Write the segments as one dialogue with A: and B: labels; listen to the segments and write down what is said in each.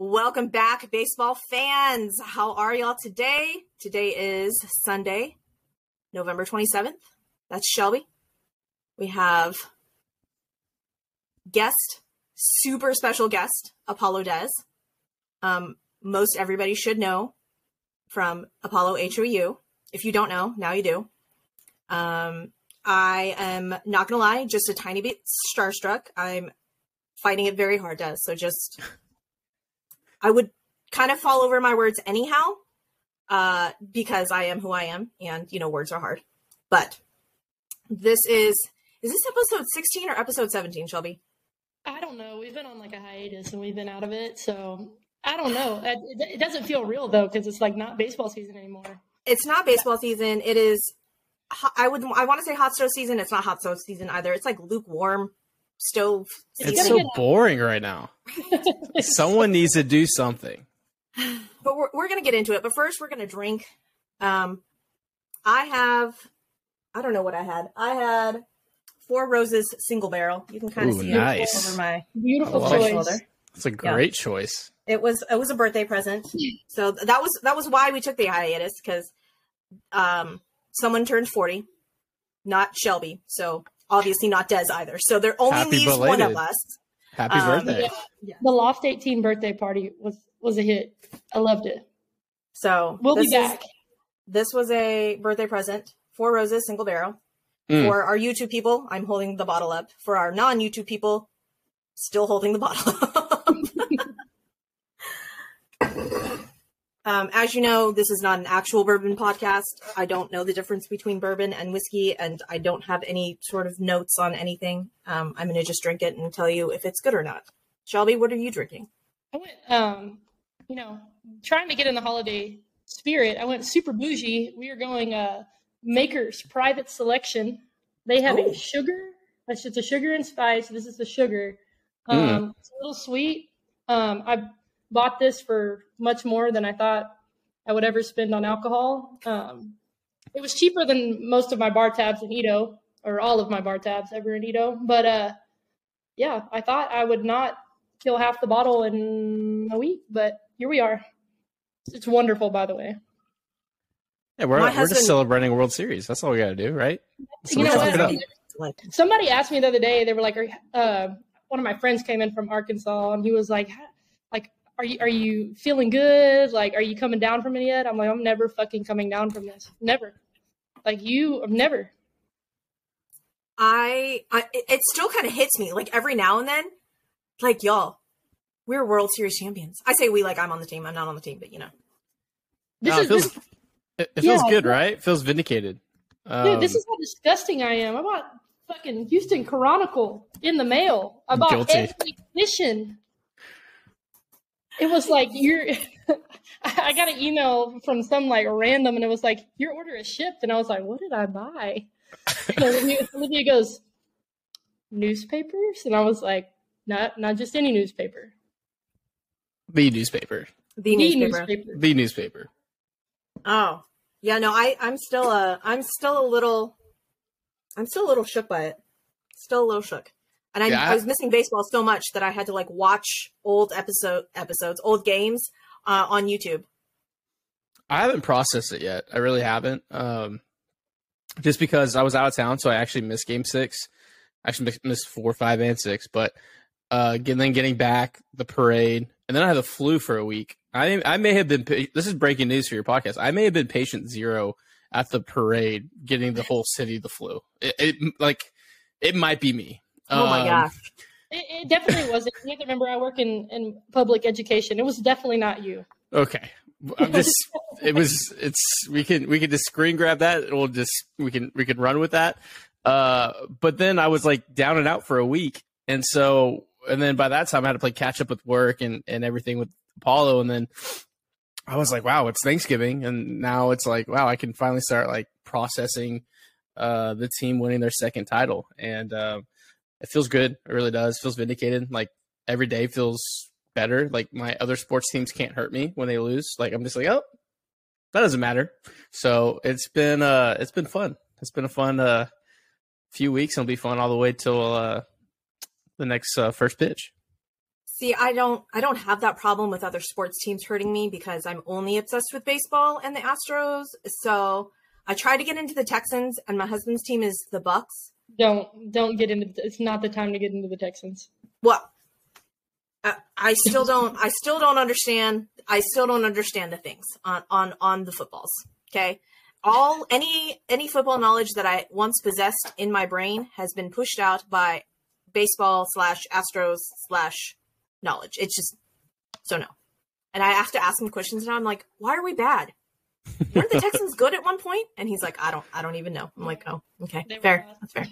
A: Welcome back, baseball fans. How are y'all today? Today is Sunday, November 27th. That's Shelby. We have guest, super special guest, Apollo Dez. Um, most everybody should know from Apollo HOU. If you don't know, now you do. Um, I am not gonna lie, just a tiny bit starstruck. I'm fighting it very hard, Dez. So just, I would kind of fall over my words anyhow, uh, because I am who I am, and you know, words are hard. But this is is this episode 16 or episode 17, Shelby?
B: I don't know. We've been on like a hiatus and we've been out of it, so I don't know. It, it doesn't feel real though because it's like not baseball season anymore.
A: It's not baseball season. It is. I would. I want to say hot stove season. It's not hot stove season either. It's like lukewarm stove.
B: It's
C: It's so boring right now. Someone needs to do something.
A: but we're we're gonna get into it. But first, we're gonna drink. Um, I have. I don't know what I had. I had Four Roses single barrel. You can kind of see
C: nice.
A: it over my
B: Beautiful
A: my
B: choice.
A: shoulder.
C: It's a great choice.
A: It was it was a birthday present. So that was that was why we took the hiatus because um someone turned 40, not Shelby. So obviously not Dez either. So there only
C: Happy
A: leaves one of us.
C: Happy
A: Um,
C: birthday.
B: The Loft 18 birthday party was was a hit. I loved it.
A: So
B: We'll
A: this
B: be
A: is-
B: back.
A: this was a birthday present. Four roses, single barrel.
C: Mm.
A: For our YouTube people, I'm holding the bottle up. For our non-YouTube people, still holding the bottle up. um, as you know, this is not an actual bourbon podcast. I don't know the difference between bourbon and whiskey, and I don't have any sort of notes on anything. Um, I'm going to just drink it and tell you if it's good or not. Shelby, what are you drinking?
B: I went, um, you know, trying to get in the holiday spirit. I went super bougie. We are going uh, Maker's Private Selection. They have a sugar. That's just a sugar and spice. This is the sugar.
C: Mm.
B: Um, It's a little sweet. Um, I bought this for much more than I thought I would ever spend on alcohol. Um, it was cheaper than most of my bar tabs in Edo, or all of my bar tabs ever in Edo. But uh, yeah, I thought I would not kill half the bottle in a week, but here we are. It's wonderful, by the way.
C: Yeah, we're,
A: My
C: we're just celebrating World Series. That's all we got to do, right? So
B: You know what?
C: it up.
B: Somebody asked me the other day. They were like, uh, "One of my friends came in from Arkansas, and he was like, like, are you are you feeling good? Like, are you coming down from it yet?" I'm like, "I'm never fucking coming down from this. Never. Like you, I'm never."
A: I, I it it still kind of hits me like every now and then, like y'all, we're World Series champions. I say we like I'm on the team. I'm not on the team, but you know.
B: This
C: No, it
B: is
C: feels,
B: this,
C: it, it feels
B: Yeah.
C: good, right? It feels vindicated.
B: dude. This
C: Um,
B: is how disgusting I am. I bought fucking Houston Chronicle in the mail. I bought
C: Guilty.
B: every edition. It was like you're. I got an email from some like random, and it was like your order is shipped, and I was like, "What did I buy?" And Olivia, Olivia goes, "Newspapers," and I was like, "Not not just any newspaper,
C: the newspaper.
A: The
B: the
A: newspaper.
B: newspaper."
C: The newspaper.
A: Oh, yeah. No, I I'm still a I'm still a little I'm still a little shook by it. Still a little shook. And I,
C: Yeah, I-
A: was missing baseball so much that I had to like watch old episode episodes, old games uh, on YouTube.
C: I haven't processed it yet. I really haven't. Um, just because I was out of town, so I actually missed Game Six. I Actually missed- four, five, and six. But uh, again, then getting back the parade, and then I had the flu for a week. I I may have been. This is breaking news for your podcast. I may have been patient zero at the parade, getting the whole city the flu. It, it like it might be me.
A: Oh my
C: Um,
A: gosh.
B: It, it definitely wasn't. You have to remember, I work in in public education. It was definitely not you.
C: Okay. I'm just it was it's we can we can just screen grab that. We'll just we can we can run with that. Uh but then I was like down and out for a week. And so and then by that time I had to play catch up with work and and everything with Apollo and then I was like, wow, it's Thanksgiving and now it's like, wow, I can finally start like processing uh the team winning their second title and uh, it feels good. It really does. feels vindicated. Like every day feels better. Like my other sports teams can't hurt me when they lose. Like I'm just like, oh, that doesn't matter. So it's been uh it's been fun. It's been a fun uh few weeks. It'll be fun all the way till uh the next uh, first pitch.
A: See, I don't I don't have that problem with other sports teams hurting me because I'm only obsessed with baseball and the Astros. So I try to get into the Texans and my husband's team is the Bucks.
B: Don't don't get into. It's not the time to get into the Texans.
A: Well, I, I still don't I still don't understand I still don't understand the things on on on the footballs. Okay? All any any football knowledge that I once possessed in my brain has been pushed out by baseball slash Astros slash knowledge. It's just so no. And I have to ask him questions, and I'm like, "Why are we bad? Weren't the Texans good at one point?" And he's like, "I don't, I don't even know." I'm like, "Oh, okay, fair, that's fair."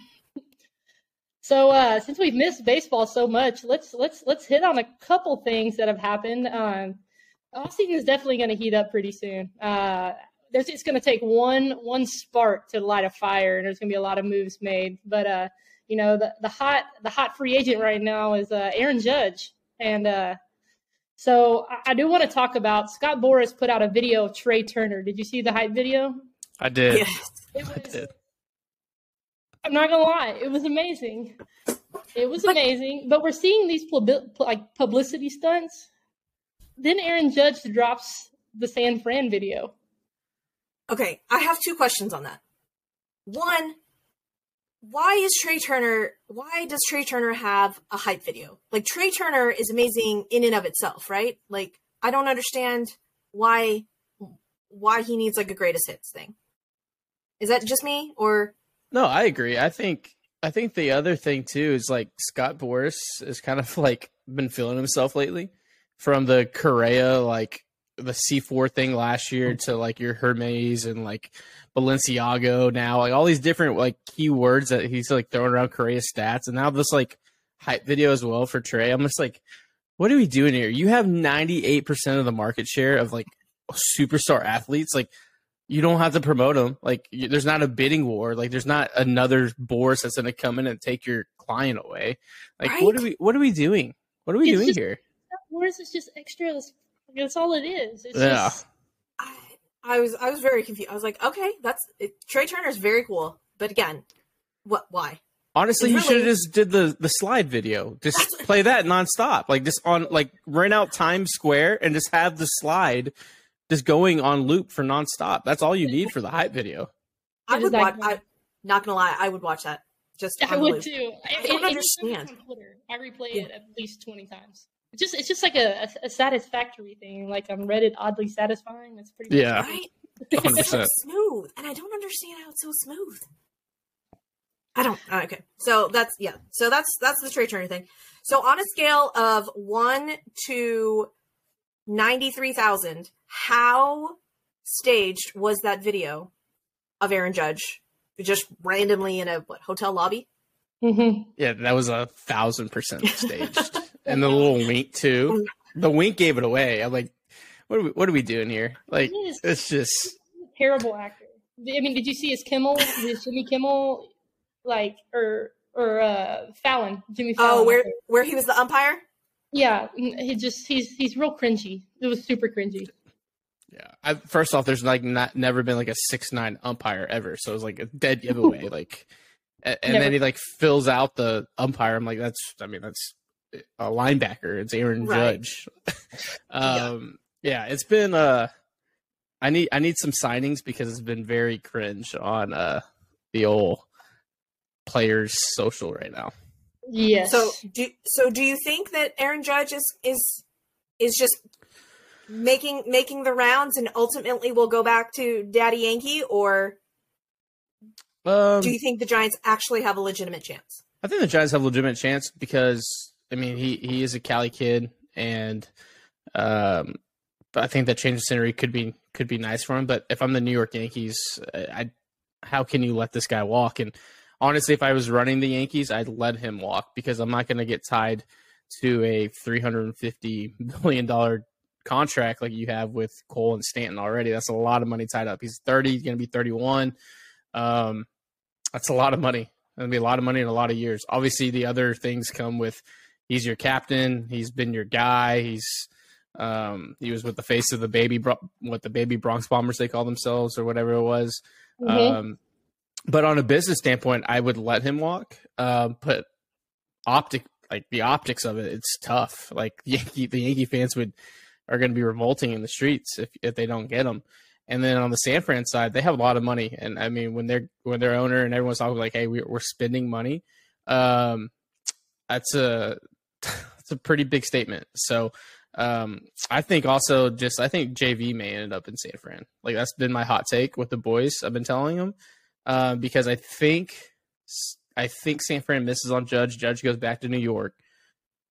B: So uh, since we've missed baseball so much, let's let's let's hit on a couple things that have happened. Um, off season is definitely going to heat up pretty soon. Uh, there's it's going to take one one spark to light a fire, and there's going to be a lot of moves made. But uh, you know the the hot the hot free agent right now is uh, Aaron Judge, and uh, so I, I do want to talk about Scott Boras put out a video of Trea Turner. Did you see the hype video?
C: I did.
A: Yes.
B: It
C: I did.
B: I'm not gonna lie, it was amazing. It was amazing, but we're seeing these pub- like publicity stunts. Then Aaron Judge drops the San Fran video.
A: Okay, I have two questions on that. One, why is Trea Turner? Why does Trea Turner have a hype video? Like Trea Turner is amazing in and of itself, right? Like I don't understand why why he needs like a greatest hits thing. Is that just me or
C: No, I agree. I think I think the other thing too is like Scott Boras has kind of like been feeling himself lately from the Correa like the C four thing last year to like your Hermes and like Balenciaga now, like all these different like keywords that he's like throwing around Correa stats and now this like hype video as well for Trea. I'm just like, what are we doing here? You have 98% of the market share of like superstar athletes. Like you don't have to promote them. Like you, there's not a bidding war. Like there's not another Boras that's going to come in and take your client away. Like what
A: Right?
C: are we what are we doing? What are we
B: It's
C: doing
B: just-
C: here?
B: Where's is just extra? That's, that's all it is. It's
C: Yeah.
B: just
A: I, I was I was very confused. I was like, okay, that's it, Trea Turner's very cool, but again, what? Why?
C: Honestly, you
A: Really?
C: should have just did the the slide video. Just play that nonstop. Like just on like rent out Times Square and just have the slide just going on loop for nonstop. That's all you need for the hype video.
A: I
B: It
A: would
B: is
A: watch. I not gonna lie, I would watch that. Just
B: I would
A: loop.
B: too.
A: I don't
B: It- it-
A: understand.
B: Twitter. I replay
A: Yeah.
B: it at least twenty times. It's just it's just like a, a, a satisfactory thing. Like on Reddit, oddly satisfying. That's pretty. much
C: Yeah.
B: it.
A: Right? It's so smooth, and I don't understand how it's so smooth. I don't. uh, Okay, so that's yeah. So that's that's the Trea Turner thing. So on a scale of one to ninety three thousand, how staged was that video of Aaron Judge just randomly in a what hotel lobby?
B: Mhm.
C: Yeah, that was a thousand percent staged. and the little wink too. The wink gave it away. I'm like, what are we what are we doing here? Like
B: He is
C: it's just
B: a terrible actor. I mean, did you see his Kimmel, his Jimmy Kimmel, like or or uh Fallon, Jimmy Fallon?
A: Oh, where where he was the umpire?
B: Yeah, he just he's he's real cringy. It was super cringy.
C: Yeah. I, first off, there's like not never been like a six nine umpire ever, so it was like a dead giveaway. like, a- and then he like fills out the umpire. I'm like, that's I mean that's a linebacker. It's Aaron
A: Right.
C: Judge. um, yeah. it's been uh, I need I need some signings because it's been very cringe on uh the old players social right now.
B: Yes.
A: So do so do you think that Aaron Judge is is is just making making the rounds and ultimately will go back to Daddy Yankee or
C: Um,
A: do you think the Giants actually have a legitimate chance?
C: I think the Giants have a legitimate chance because I mean he he is a Cali kid and um but I think that change of scenery could be could be nice for him. But if I'm the New York Yankees, I, I how can you let this guy walk? And honestly, if I was running the Yankees, I'd let him walk because I'm not going to get tied to a 350 million dollar contract like you have with Cole and Stanton already. That's a lot of money tied up. He's 30, he's going to be 31. Um, that's a lot of money. It'll be a lot of money in a lot of years. Obviously, the other things come with he's your captain. He's been your guy. He's um, he was with the face of the baby, what the baby Bronx Bombers they call themselves or whatever it was.
B: Mhm.
C: Um, but on a business standpoint, I would let him walk. Uh, but optic like the optics of it, it's tough. Like Yankee, the Yankee fans would are going to be revolting in the streets if if they don't get him. And then on the San Fran side, they have a lot of money, and I mean when they're when their owner and everyone's talking like, "Hey, we're spending money," um, that's a that's a pretty big statement. So um, I think also just I think JV may end up in San Fran. Like that's been my hot take with the boys. I've been telling them uh, because I think I think San Fran misses on Judge. Judge goes back to New York,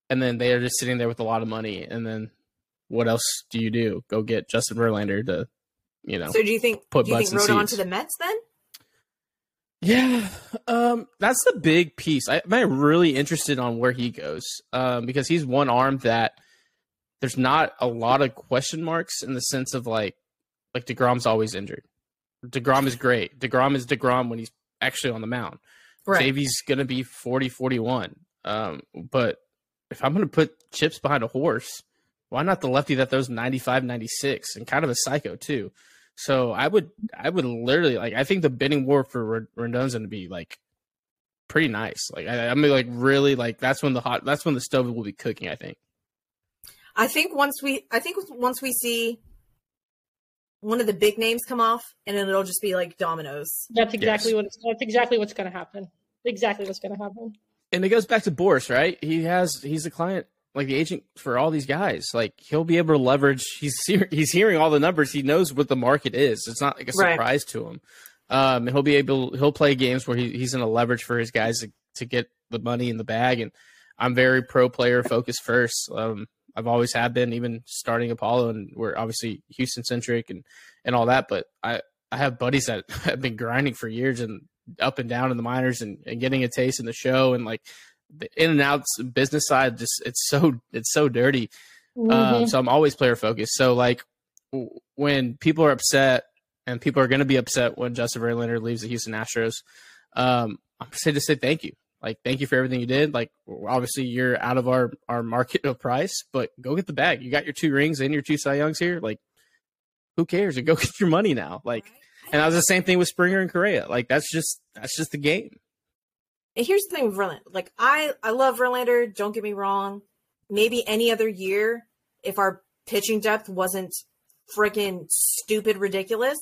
C: and then they are just sitting there with a lot of money. And then what else do you do? Go get Justin Verlander to, you know.
A: So do you think put do you think Rodon to the Mets then?
C: Yeah, um, that's the big piece. I, am really interested on where he goes um, because he's one arm that there's not a lot of question marks in the sense of like like Degrom's always injured. Degrom is great. Degrom is Degrom when he's actually on the mound. Right. JV's going to be 40, 41. Um, but if I'm going to put chips behind a horse, why not the lefty that throws 95, 96 and kind of a psycho too? So I would, I would literally like, I think the bidding war for Rendon's going to be like pretty nice. Like, I, I mean, like really like that's when the hot, that's when the stove will be cooking. I think.
A: I think once we, I think once we see one of the big names come off, and then it'll just be like dominoes.
B: That's exactly yes. what that's exactly what's going to happen. Exactly what's going to happen.
C: And it goes back to Boras, right? He has he's a client, like the agent for all these guys. Like he'll be able to leverage. He's he's hearing all the numbers. He knows what the market is. It's not like a surprise right. to him. Um, he'll be able he'll play games where he, he's going to leverage for his guys to, to get the money in the bag. And I'm very pro player focused first. Um, I've always have been, even starting Apollo, and we're obviously Houston centric and and all that. But I I have buddies that have been grinding for years and up and down in the minors and, and getting a taste in the show and like the in and outs business side. Just it's so it's so dirty. Um, mm-hmm. Um, so I'm always player focused. So like when people are upset and people are going to be upset when Justin Verlander leaves the Houston Astros, um, I'm going to say thank you. Like, thank you for everything you did. Like, obviously, you're out of our our market of price, but go get the bag. You got your two rings and your two Cy Youngs here. Like, who cares? And go get your money now. Like, and that was the same thing with Springer and Correa. Like, that's just that's just the game.
A: And here's the thing with Verlander. Like, I I love Verlander. Don't get me wrong. Maybe any other year, if our pitching depth wasn't freaking stupid ridiculous,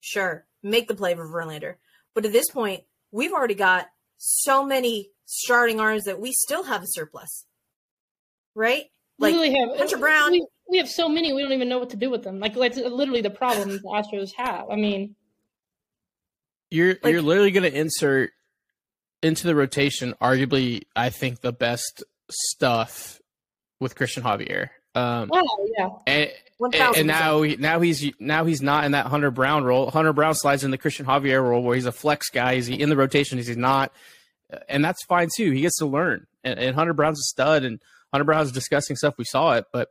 A: sure, make the play for Verlander. But at this point, we've already got so many starting arms that we still have a surplus, right?
B: Like we have Hunter Brown. We, we, have so many, we don't even know what to do with them. Like, that's literally the problem the Astros have. I mean,
C: you're like, you're literally going to insert into the rotation, arguably, I think the best stuff with Christian Javier. Um, oh yeah, and, and now now he's now he's not in that Hunter Brown role. Hunter Brown slides in the Christian Javier role where he's a flex guy. Is he in the rotation? Is he not? And that's fine too. He gets to learn. And, and Hunter Brown's a stud, and Hunter Brown's discussing stuff. We saw it, but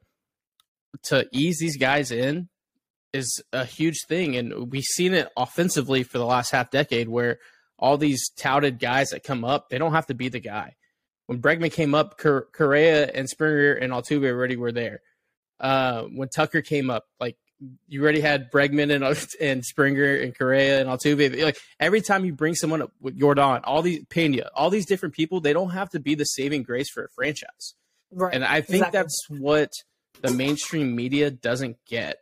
C: to ease these guys in is a huge thing, and we've seen it offensively for the last half decade where all these touted guys that come up, they don't have to be the guy when Bregman came up, Correa and Springer and Altuve already were there. Uh, when Tucker came up, like you already had Bregman and and Springer and Correa and Altuve. Like every time you bring someone up with Yordan, all these Pena, all these different people, they don't have to be the saving grace for a franchise. Right. And I think exactly. that's what the mainstream media doesn't get.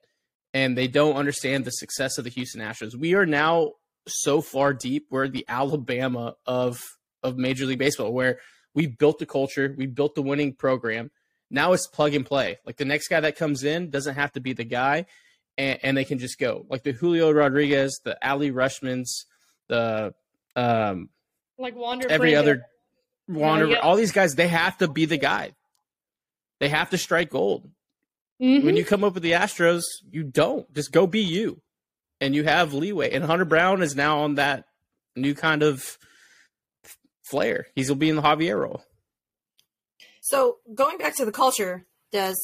C: And they don't understand the success of the Houston Astros. We are now so far deep. We're the Alabama of of Major League Baseball, where we built the culture, we built the winning program. Now it's plug and play. Like the next guy that comes in doesn't have to be the guy, and, and they can just go. Like the Julio Rodriguez, the Adley Rutschmans, the um,
B: like Wander
C: every other Wander, yeah, yeah. all these guys, they have to be the guy. They have to strike gold. Mm-hmm. When you come up with the Astros, you don't. Just go be you. And you have leeway. And Hunter Brown is now on that new kind of flair. He's will be in the Javier role.
A: So going back to the culture, Dez,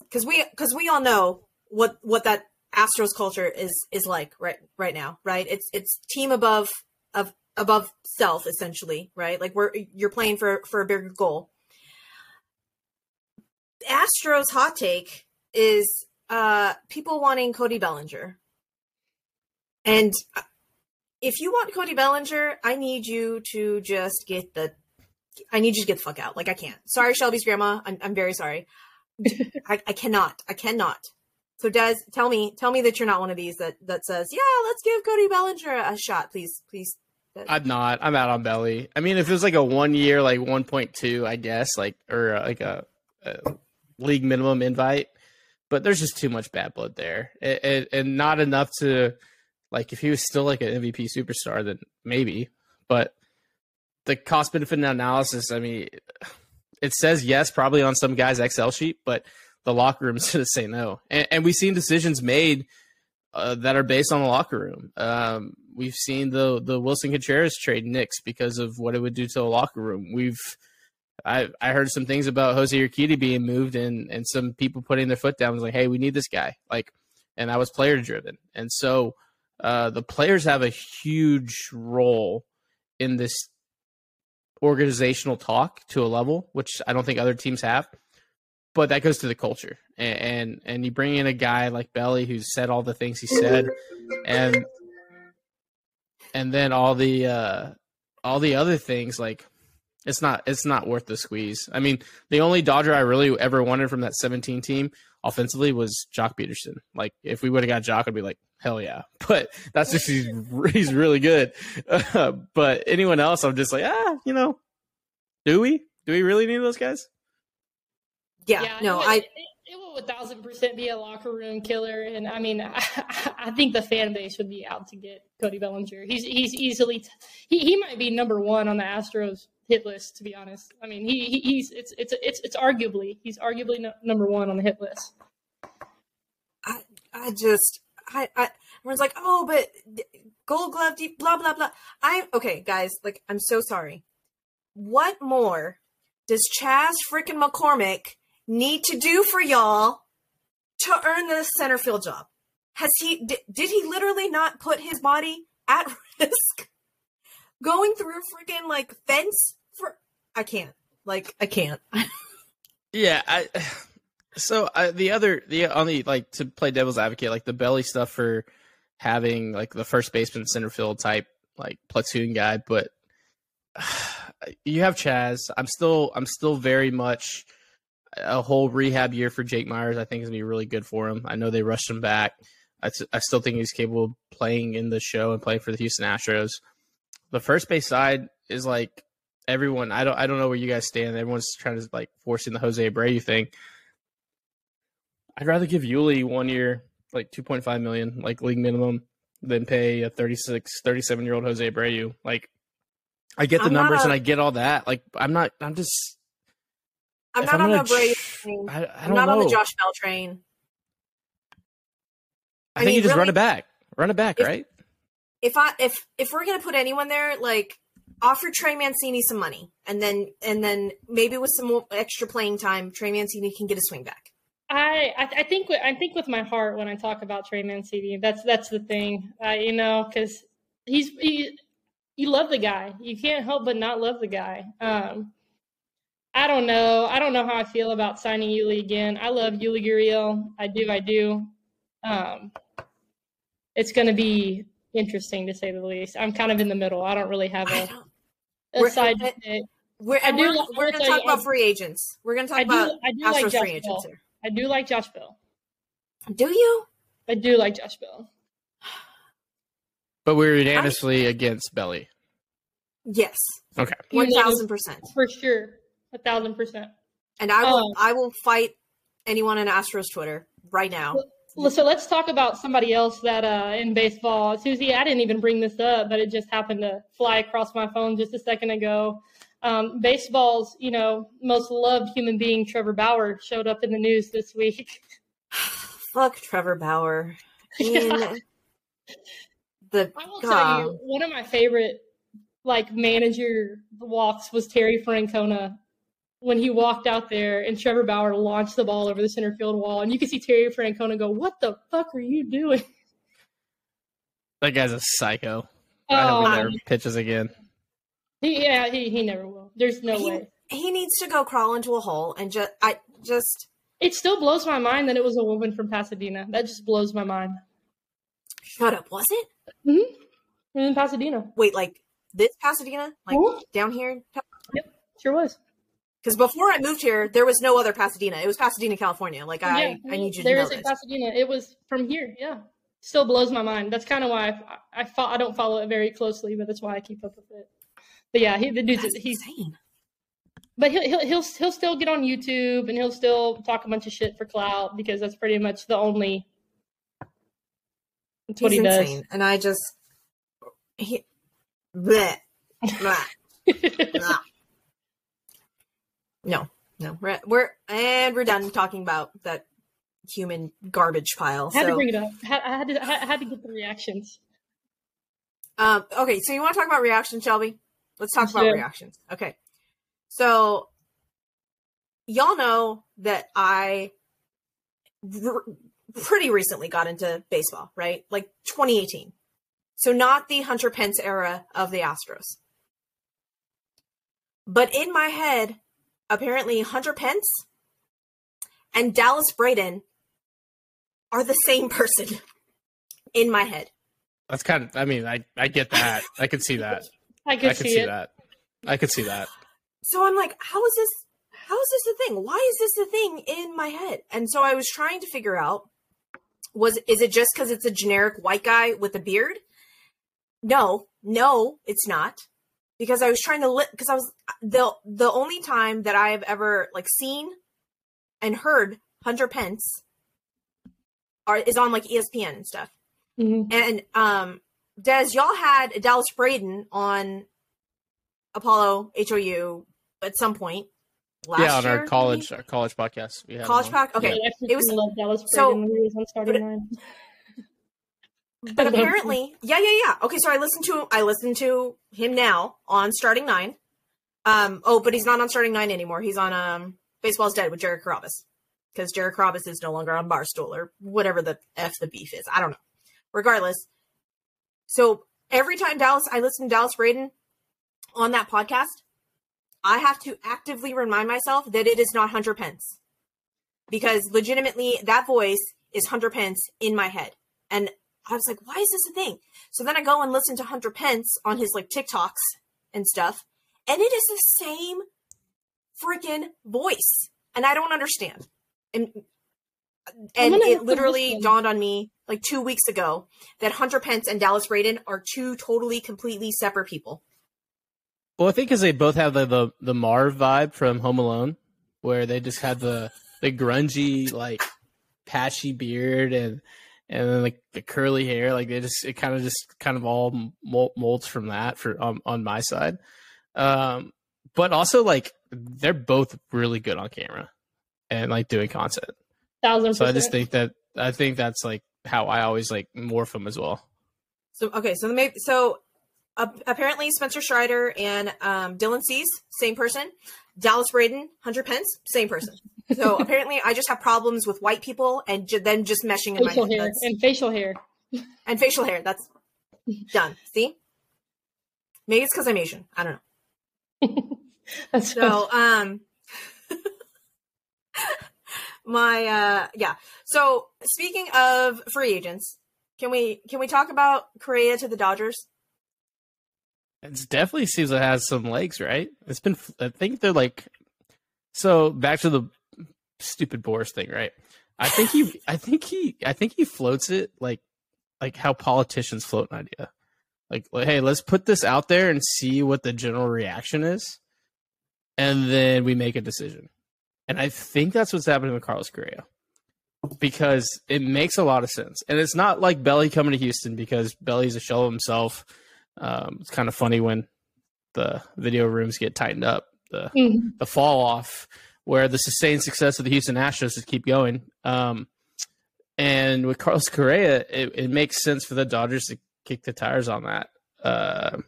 A: because we because we all know what what that Astros culture is is like right right now, right? It's it's team above of above self essentially, right? Like we're you're playing for for a bigger goal. Astros hot take is uh people wanting Cody Bellinger. And if you want Cody Bellinger, I need you to just get the I need you to get the fuck out. Like I can't. Sorry, Shelby's grandma. I'm I'm very sorry. I, I cannot. I cannot. So Dez, tell me, tell me that you're not one of these that that says, yeah, let's give Cody Bellinger a shot, please, please.
C: I'm not. I'm out on Belly. I mean, if it was like a one year, like 1.2, I guess, like or uh, like a, a league minimum invite, but there's just too much bad blood there, it, it, and not enough to like if he was still like an MVP superstar, then maybe. But the cost benefit analysis, I mean, it says yes, probably on some guy's Excel sheet, but the locker room's going to say no. And, and, we've seen decisions made uh, that are based on the locker room. Um, we've seen the the Willson Contreras trade Knicks because of what it would do to the locker room. We've I I heard some things about Jose Urquidy being moved and and some people putting their foot down was like, hey, we need this guy. Like, and that was player driven. And so uh, the players have a huge role in this organizational talk to a level which I don't think other teams have. But that goes to the culture, and and, and you bring in a guy like Belly who's said all the things he said, and and then all the uh, all the other things like it's not it's not worth the squeeze. I mean, the only Dodger I really ever wanted from that 17 team offensively was Joc Pederson. Like if we would have got Joc, I'd be like, hell yeah. But that's just he's he's really good. Uh, but anyone else, I'm just like, ah, you know, do we do we really need those guys?
A: Yeah, yeah no, I.
B: It, will a thousand percent be a locker room killer, and I mean, I, I, think the fan base would be out to get Cody Bellinger. He's he's easily t- he he might be number one on the Astros hit list. To be honest, I mean, he, he he's it's it's it's it's arguably he's arguably no, number one on the hit list.
A: I I just I I everyone's like, oh, but Gold Glove, deep, blah blah blah. I okay, guys, like I'm so sorry. What more does Chas freaking McCormick need to do for y'all to earn the center field job? Has he did, did he literally not put his body at risk going through freaking like fence for I can't. Like I can't.
C: yeah, I so I, the other the only like to play devil's advocate like the belly stuff for having like the first baseman center field type like platoon guy, but you have Chas I'm still I'm still very much a whole rehab year for Jake Meyers. I think is gonna be really good for him. I know they rushed him back. I, t- I still think he's capable of playing in the show and playing for the Houston Astros. The first base side is like everyone. I don't I don't know where you guys stand. Everyone's trying to like forcing the Jose Abreu thing. I'd rather give Yuli one year, like 2.5 million, like league minimum, than pay a 36, 37 year old Jose Abreu. Like, I get the I'm numbers a, and I get all that. Like, I'm not. I'm just.
A: I'm not I'm on the Abreu train. I, I am not know. on the Josh Bell train.
C: I, I think mean, you just really, run it back. Run it back,
A: if,
C: right?
A: If I if if we're gonna put anyone there, like offer Trey Mancini some money, and then and then maybe with some more extra playing time, Trey Mancini can get a swing back.
B: I, I think I think with my heart when I talk about Trey Mancini. That's that's the thing, uh, you know, because he's he, you love the guy. You can't help but not love the guy. Um, I don't know. I don't know how I feel about signing Yuli again. I love Yuli Gurriel. I do. I do. Um, it's going to be interesting to say the least. I'm kind of in the middle. I don't really have a, a side.
A: We're, we're, we're, we're going to talk about free agents. We're going to talk I do, about I do Astros like free agents here.
B: I do like Josh Bell.
A: Do you?
B: I do like Josh Bell.
C: But we're unanimously I... against Belly.
A: Yes.
C: Okay.
A: One thousand percent.
B: For sure. A thousand percent.
A: And I will um, I will fight anyone on Astros Twitter right now.
B: So let's talk about somebody else that uh, in baseball. Susie, I didn't even bring this up, but it just happened to fly across my phone just a second ago. Um, baseball's, you know, most loved human being, Trevor Bauer, showed up in the news this week.
A: Fuck Trevor Bauer. I mean, the
B: I will tell you, one of my favorite like manager walks was Terry Francona when he walked out there and Trevor Bauer launched the ball over the center field wall, and you can see Terry Francona go, "What the fuck are you doing?"
C: That guy's a psycho. Oh, I hope he never pitches again.
B: He, yeah, he, he never will. There's no
A: he,
B: way.
A: He needs to go crawl into a hole and just I just
B: It still blows my mind that it was a woman from Pasadena. That just blows my mind.
A: Shut up, was it?
B: Mm-hmm. In Pasadena.
A: Wait, like this Pasadena? Like mm-hmm. down here?
B: Yep. Sure was.
A: Because before I moved here, there was no other Pasadena. It was Pasadena, California. Like I,
B: Yeah,
A: I need you to
B: there
A: know
B: is a
A: this.
B: Pasadena. It was from here. Yeah, still blows my mind. That's kind of why I I, fo- I don't follow it very closely, but that's why I keep up with it. But yeah, he, the dude's
A: That's
B: he's
A: insane.
B: but he'll, he'll he'll he'll still get on YouTube and he'll still talk a bunch of shit for clout because that's pretty much the only. That's what
A: He's
B: he
A: insane. And I just he bleh, bleh,
B: does.
A: No, no. We're, we're and we're done talking about that human garbage pile.
B: had to bring it up. I had to I had to get the reactions.
A: Um, okay, so you want to talk about reactions, Shelby? Let's talk about reactions. Okay. So, y'all know that I r- pretty recently got into baseball, right? Like 2018. So, not the Hunter Pence era of the Astros. But in my head, apparently Hunter Pence and Dallas Braden are the same person in my head.
C: That's kind of. I mean, I I get that. I can see that.
B: I could
C: I can
B: see,
C: see
B: it.
C: that. I can see that.
A: so I'm like, how is this? How is this a thing? Why is this a thing in my head? And so I was trying to figure out was is it just because it's a generic white guy with a beard? No, no, it's not. Because I was trying to because I was the the only time that I have ever like seen and heard Hunter Pence are is on like ESPN and stuff.
B: Mhm.
A: And um Dez, y'all had Dallas Braden on Apollo HOU at some point. Last
C: yeah, on
A: year,
C: our
A: maybe?
C: college our college podcast. We had
A: college
C: him
A: pack. Okay,
B: Yeah, I
A: it was-
B: freaking love Dallas
A: so-
B: Braden when he was on starting
A: but-
B: line.
A: But
B: I love him.
A: apparently, yeah, yeah, yeah. Okay, so I listened to I listened to him now on starting nine. Um, oh, but he's not on starting nine anymore. He's on um Baseball's Dead with Jared Carrabis because Jared Carrabis is no longer on Barstool or whatever the f the beef is. I don't know. Regardless, so every time Dallas, I listen to Dallas Braden on that podcast, I have to actively remind myself that it is not Hunter Pence because legitimately that voice is Hunter Pence in my head. And I was like, why is this a thing? So then I go and listen to Hunter Pence on his like TikToks and stuff, and it is the same freaking voice. And I don't understand. And and it literally dawned on me like two weeks ago that Hunter Pence and Dallas Braden are two totally, completely separate people.
C: Well, I think because they both have the, the the Marv vibe from Home Alone, where they just have the the grungy like patchy beard and and then like the curly hair. Like they just it kind of just kind of all mol- molds from that for on on my side. Um, but also like they're both really good on camera and like doing content.
B: Thousand
C: So I just think that I think that's like how I always like morph them as well.
A: So okay, so the ma- so uh, apparently Spencer Strider and um, Dylan Cease, same person. Dallas Braden, Hunter Pence, same person. So apparently, I just have problems with white people and ju- then just meshing in my
B: facial hair
A: That's-
B: and facial hair.
A: and facial hair. That's done. See, maybe it's because I'm Asian. I don't know.
B: That's
A: So um, my uh, yeah. So speaking of free agents, can we can we talk about Correa to the Dodgers?
C: It definitely seems it has some legs, right? It's been, I think they're like, so back to the stupid Boras thing, right? I think he, I think he, I think he floats it like, like how politicians float an idea. Like, like, hey, let's put this out there and see what the general reaction is, and then we make a decision. And I think that's what's happening with Carlos Correa because it makes a lot of sense. And it's not like Belly coming to Houston because Belly's a shell of himself. Um, it's kind of funny when the video rooms get tightened up, the
B: Mhm.
C: the fall off, where the sustained success of the Houston Astros is keep going. Um, and with Carlos Correa, it, it makes sense for the Dodgers to kick the tires on that. Uh,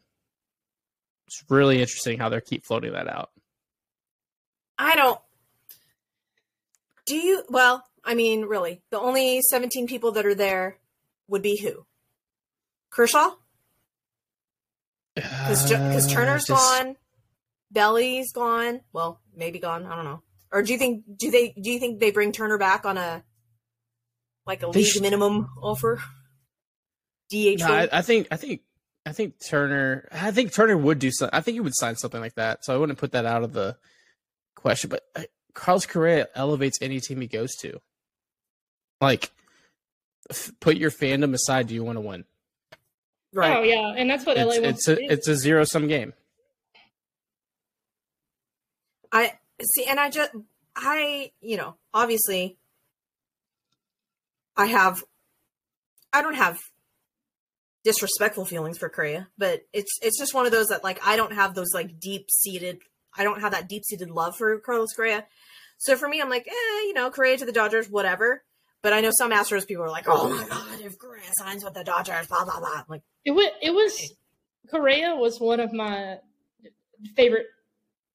C: it's really interesting how they keep floating that out.
A: I don't. Do you? Well, I mean, really, the only 17 people that are there would be who? Kershaw? Because because Turner's
C: Uh, just-
A: gone, Belly's gone. Well, maybe gone. I don't know. Or do you think do they do you think they bring Turner back on a like a
C: They
A: league
C: should-
A: minimum offer? DH.
C: No, I, I think I think I think Turner. I think Turner would do something. I think he would sign something like that. So I wouldn't put that out of the question. But uh, Carlos Correa elevates any team he goes to. Like, f- put your fandom aside. Do you want to win?
A: Right.
B: Oh yeah, and that's what
C: It's,
B: LA
C: it's
B: wants to
C: a
B: do.
C: it's a zero sum game.
A: I see, and I just, I, you know, obviously, I have, I don't have disrespectful feelings for Correa, but it's it's just one of those that like I don't have those like deep seated, I don't have that deep seated love for Carlos Correa. So for me, I'm like, eh, you know, Correa to the Dodgers, whatever. But I know some Astros people are like, oh my god, if Correa signs with the Dodgers, blah blah blah. Like,
B: It was it was Correa was one of my favorite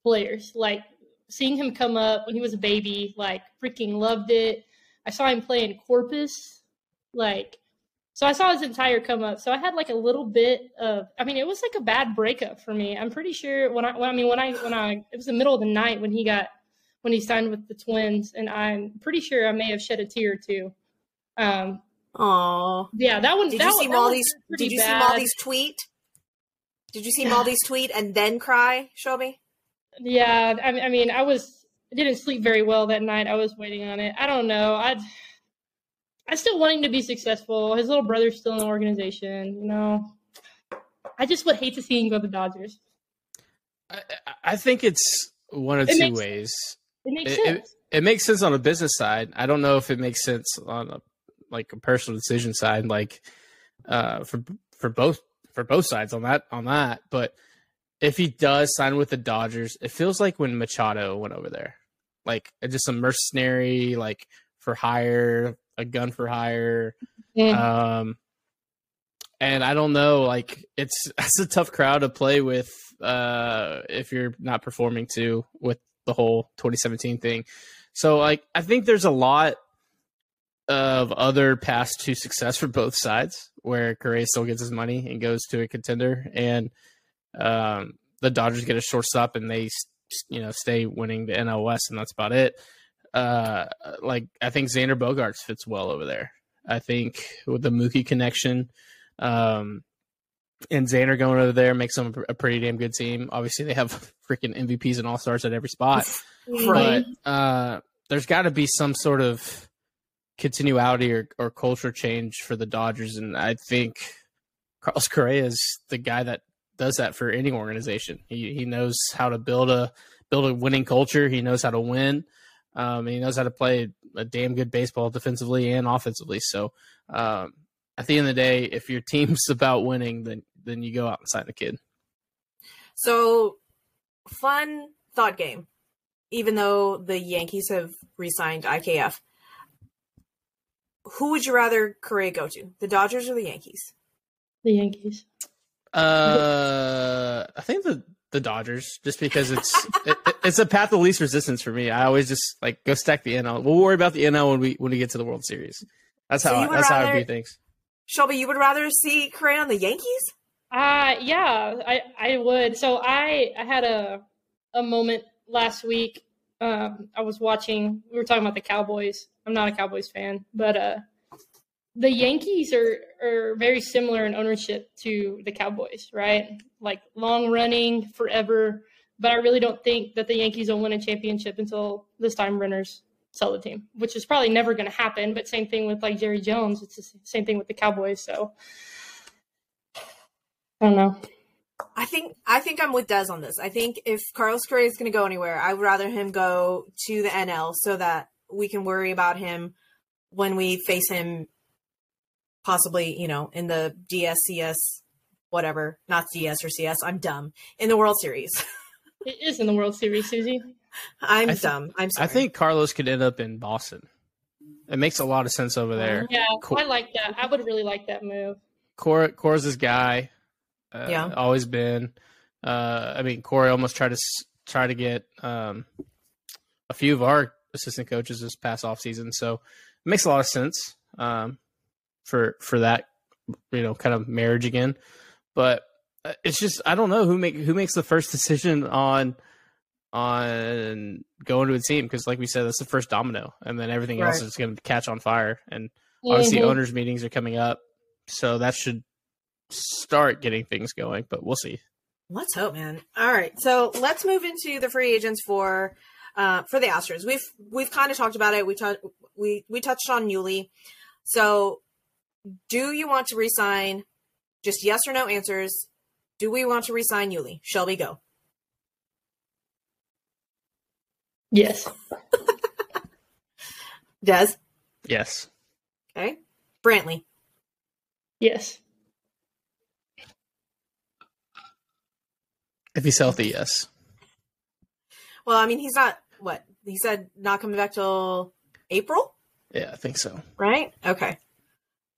B: players. Like seeing him come up when he was a baby, like freaking loved it. I saw him play in Corpus, like so I saw his entire come up. So I had like a little bit of I mean, it was like a bad breakup for me. I'm pretty sure when I when, I mean when I when I it was the middle of the night when he got when he signed with the Twins, and I'm pretty sure I may have shed a tear or two. Um,
A: oh.
B: yeah, that one.
A: Did
B: that
A: you see
B: that was
A: Maldy's? Did you see
B: bad.
A: Maldy's tweet? Did you see Maldy's tweet and then cry, Shelby?
B: Yeah, I, I mean, I was I didn't sleep very well that night. I was waiting on it. I don't know. I I still want him to be successful. His little brother's still in the organization. You know, I just would hate to see him go to the Dodgers.
C: I, I- I think it's one of
B: It
C: two
B: makes-
C: ways.
B: It makes
C: It-
B: sense.
C: It makes sense on a business side. I don't know if it makes sense on a like a personal decision side, like uh, for for both for both sides on that on that. But if he does sign with the Dodgers, it feels like when Machado went over there, like just a mercenary, like for hire, a gun for hire.
B: Mm.
C: Um, and I don't know, like it's it's a tough crowd to play with uh, if you're not performing too with the whole 2017 thing. So like I think there's a lot of other paths to success for both sides where Correa still gets his money and goes to a contender and um, the Dodgers get a shortstop and they you know stay winning the NL West and that's about it. Uh, like I think Xander Bogaerts fits well over there. I think with the Mookie connection, um, and Xander going over there makes them a pretty damn good team. Obviously, they have freaking MVPs and all stars at every spot
A: Right.
C: but uh, there's got to be some sort of continuity or, or culture change for the Dodgers, and I think Carlos Correa is the guy that does that for any organization. He he knows how to build a build a winning culture. He knows how to win. Um, and he knows how to play a damn good baseball defensively and offensively. So um, at the end of the day, if your team's about winning, then then you go out and sign the kid.
A: So, fun thought game. Even though the Yankees have re-signed IKF, who would you rather Correa go to, the Dodgers or the Yankees?
B: The Yankees.
C: Uh, I think the the Dodgers, just because it's it, it's a path of least resistance for me. I always just like go stack the NL. We'll worry about the NL when we when we get to the World Series. That's how
A: you would
C: that's how I
A: rather-
C: view things.
A: Shelby, you would rather see Correa on the Yankees?
B: Uh yeah, I I would. So I I had a a moment last week. Um, I was watching. We were talking about the Cowboys. I'm not a Cowboys fan, but uh, the Yankees are are very similar in ownership to the Cowboys, right? Like long running forever. But I really don't think that the Yankees will win a championship until the Steinbrenners sell the team, which is probably never going to happen. But same thing with like Jerry Jones. It's the same thing with the Cowboys. So I don't know.
A: I think I think I'm with Dez on this. I think if Carlos Correa is going to go anywhere, I would rather him go to the NL so that we can worry about him when we face him, possibly, you know, in the DSCS, whatever, not DS or CS. I'm dumb in the World Series.
B: It is in the World Series, Susie.
A: I'm
C: I thi-
A: dumb. I'm sorry.
C: I think Carlos could end up in Boston. It makes a lot of sense over there.
B: Yeah,
C: Cool.
B: I like that. I would really like that move.
C: Cora Cora's his guy. Uh,
A: Yeah.
C: always been. Uh, I mean, Cora almost tried to try to get um, a few of our assistant coaches this past off season, so it makes a lot of sense um, for for that you know kind of marriage again. But uh, it's just I don't know who make who makes the first decision on on going to a team because like we said that's the first domino and then everything else is going to catch on fire and obviously
B: Mhm.
C: owners meetings are coming up so that should start getting things going, but we'll see.
A: Let's hope, man. All right, so let's move into the free agents for uh, for the Astros. We've we've kind of talked about it. We talked we we touched on Yuli. So, do you want to resign? Just yes or no answers. Do we want to resign Yuli? Shelby, go.
B: Yes.
A: Dez.
C: Yes.
A: Okay. Brantley.
B: Yes.
C: If he's healthy, yes.
A: Well, I mean, he's not. What he said, not coming back till April,
C: Yeah, I think so.
A: right? Okay.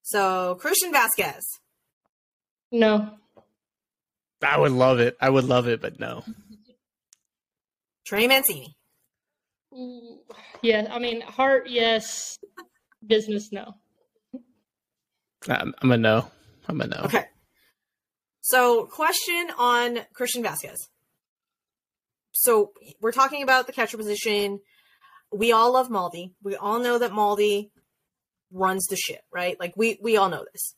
A: So Christian Vázquez.
B: No.
C: I would love it. I would love it, but no.
A: Trey Mancini.
B: Ooh, Yeah, I mean, heart, yes. Business, no.
C: I'm, I'm a no. I'm a no.
A: Okay. So, question on Christian Vázquez. So, we're talking about the catcher position. We all love Maldi. We all know that Maldi runs the shit, right? Like we we all know this.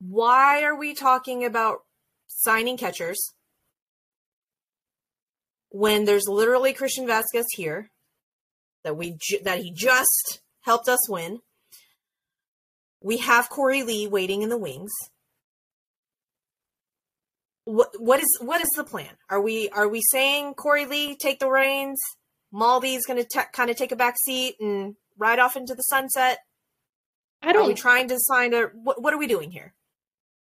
A: Why are we talking about signing catchers when there's literally Christian Vázquez here that we ju- that he just helped us win? We have Korey Lee waiting in the wings. What what is what is the plan? Are we are we saying Korey Lee take the reins? Maldi's going to kind of take a back seat and ride off into the sunset.
B: I don't.
A: Are we trying to sign a what? What are we doing here?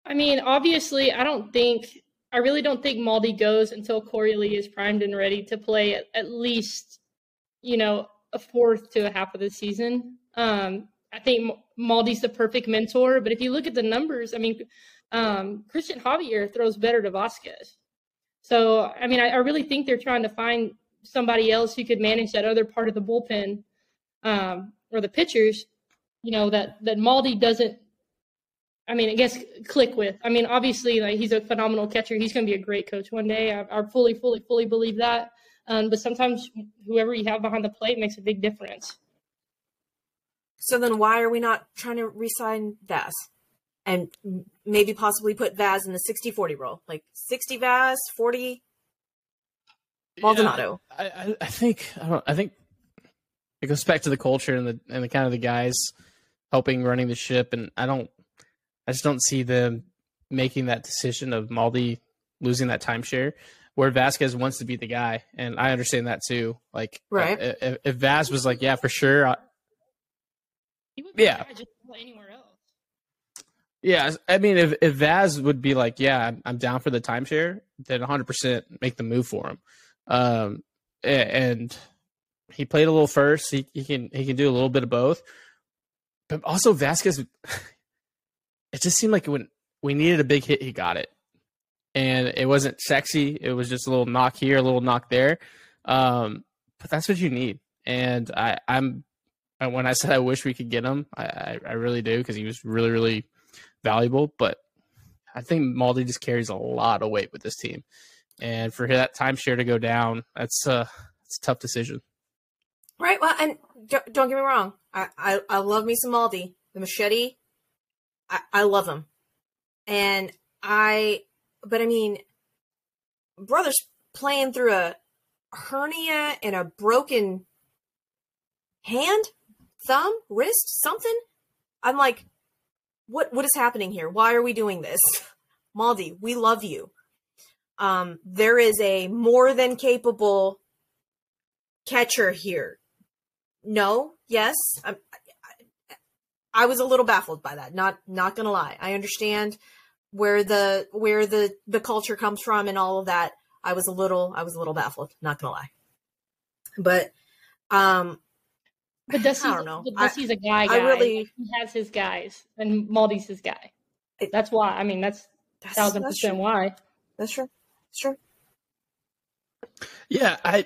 B: I mean, obviously, I don't think. I really don't think Maldi goes until Korey Lee is primed and ready to play at, at least, you know, a fourth to a half of the season. Um, I think Maldi's the perfect mentor, but if you look at the numbers, I mean, um, Christian Javier throws better to Vázquez. So, I mean, I, I really think they're trying to find somebody else who could manage that other part of the bullpen um, or the pitchers, you know, that, that Maldi doesn't I mean, I guess click with. I mean, obviously, like he's a phenomenal catcher. He's going to be a great coach one day. I, I fully, fully, fully believe that. Um, but sometimes whoever you have behind the plate makes a big difference.
A: So then, why are we not trying to re-sign Vaz and maybe possibly put Vaz in the 60-40 role, like 60 Vaz, 40 Maldonado?
C: I, I, I think I don't. I think it goes back to the culture and the and the kind of the guys helping running the ship, and I don't. I just don't see them making that decision of Maldi losing that timeshare, where Vázquez wants to be the guy, and I understand that too. Like,
A: Right.
C: uh, If, if Vaz was like, yeah, for sure, I,
B: He would be
C: Yeah.
B: just anywhere else.
C: Yeah, I mean, if, if Vaz would be like, yeah, I'm, I'm down for the timeshare, then 100% make the move for him. Um, and he played a little first. He, he can he can do a little bit of both. But also Vázquez, it just seemed like when we needed a big hit, he got it, and it wasn't sexy. It was just a little knock here, a little knock there. Um, but that's what you need. And I, I'm when I said I wish we could get him, I, I, really do because he was really, really valuable. But I think Maldi just carries a lot of weight with this team, and for that timeshare to go down, that's uh, it's a tough decision.
A: Right. Well, and don't, don't get me wrong. I, I, I love me some Maldi. The machete, I, I love him. And I, but I mean, brother's playing through a hernia and a broken hand, thumb, wrist, something. I'm like, what, what is happening here? Why are we doing this? Maldi, we love you. Um, there is a more than capable catcher here. No, yes. I, I, I was a little baffled by that. Not not gonna lie. I understand where the where the the culture comes from and all of that. I was a little I was a little baffled. Not gonna lie. But um,
B: But Dusty's,
A: I don't know.
B: but Dusty's a guy,
A: I really-
B: Like, he has his guys, and Maldi's his guy.
A: It-
B: That's why. I mean, that's
A: that's,
B: thousand
A: that's
B: percent
A: true.
B: why.
A: That's true. That's true.
C: Yeah, I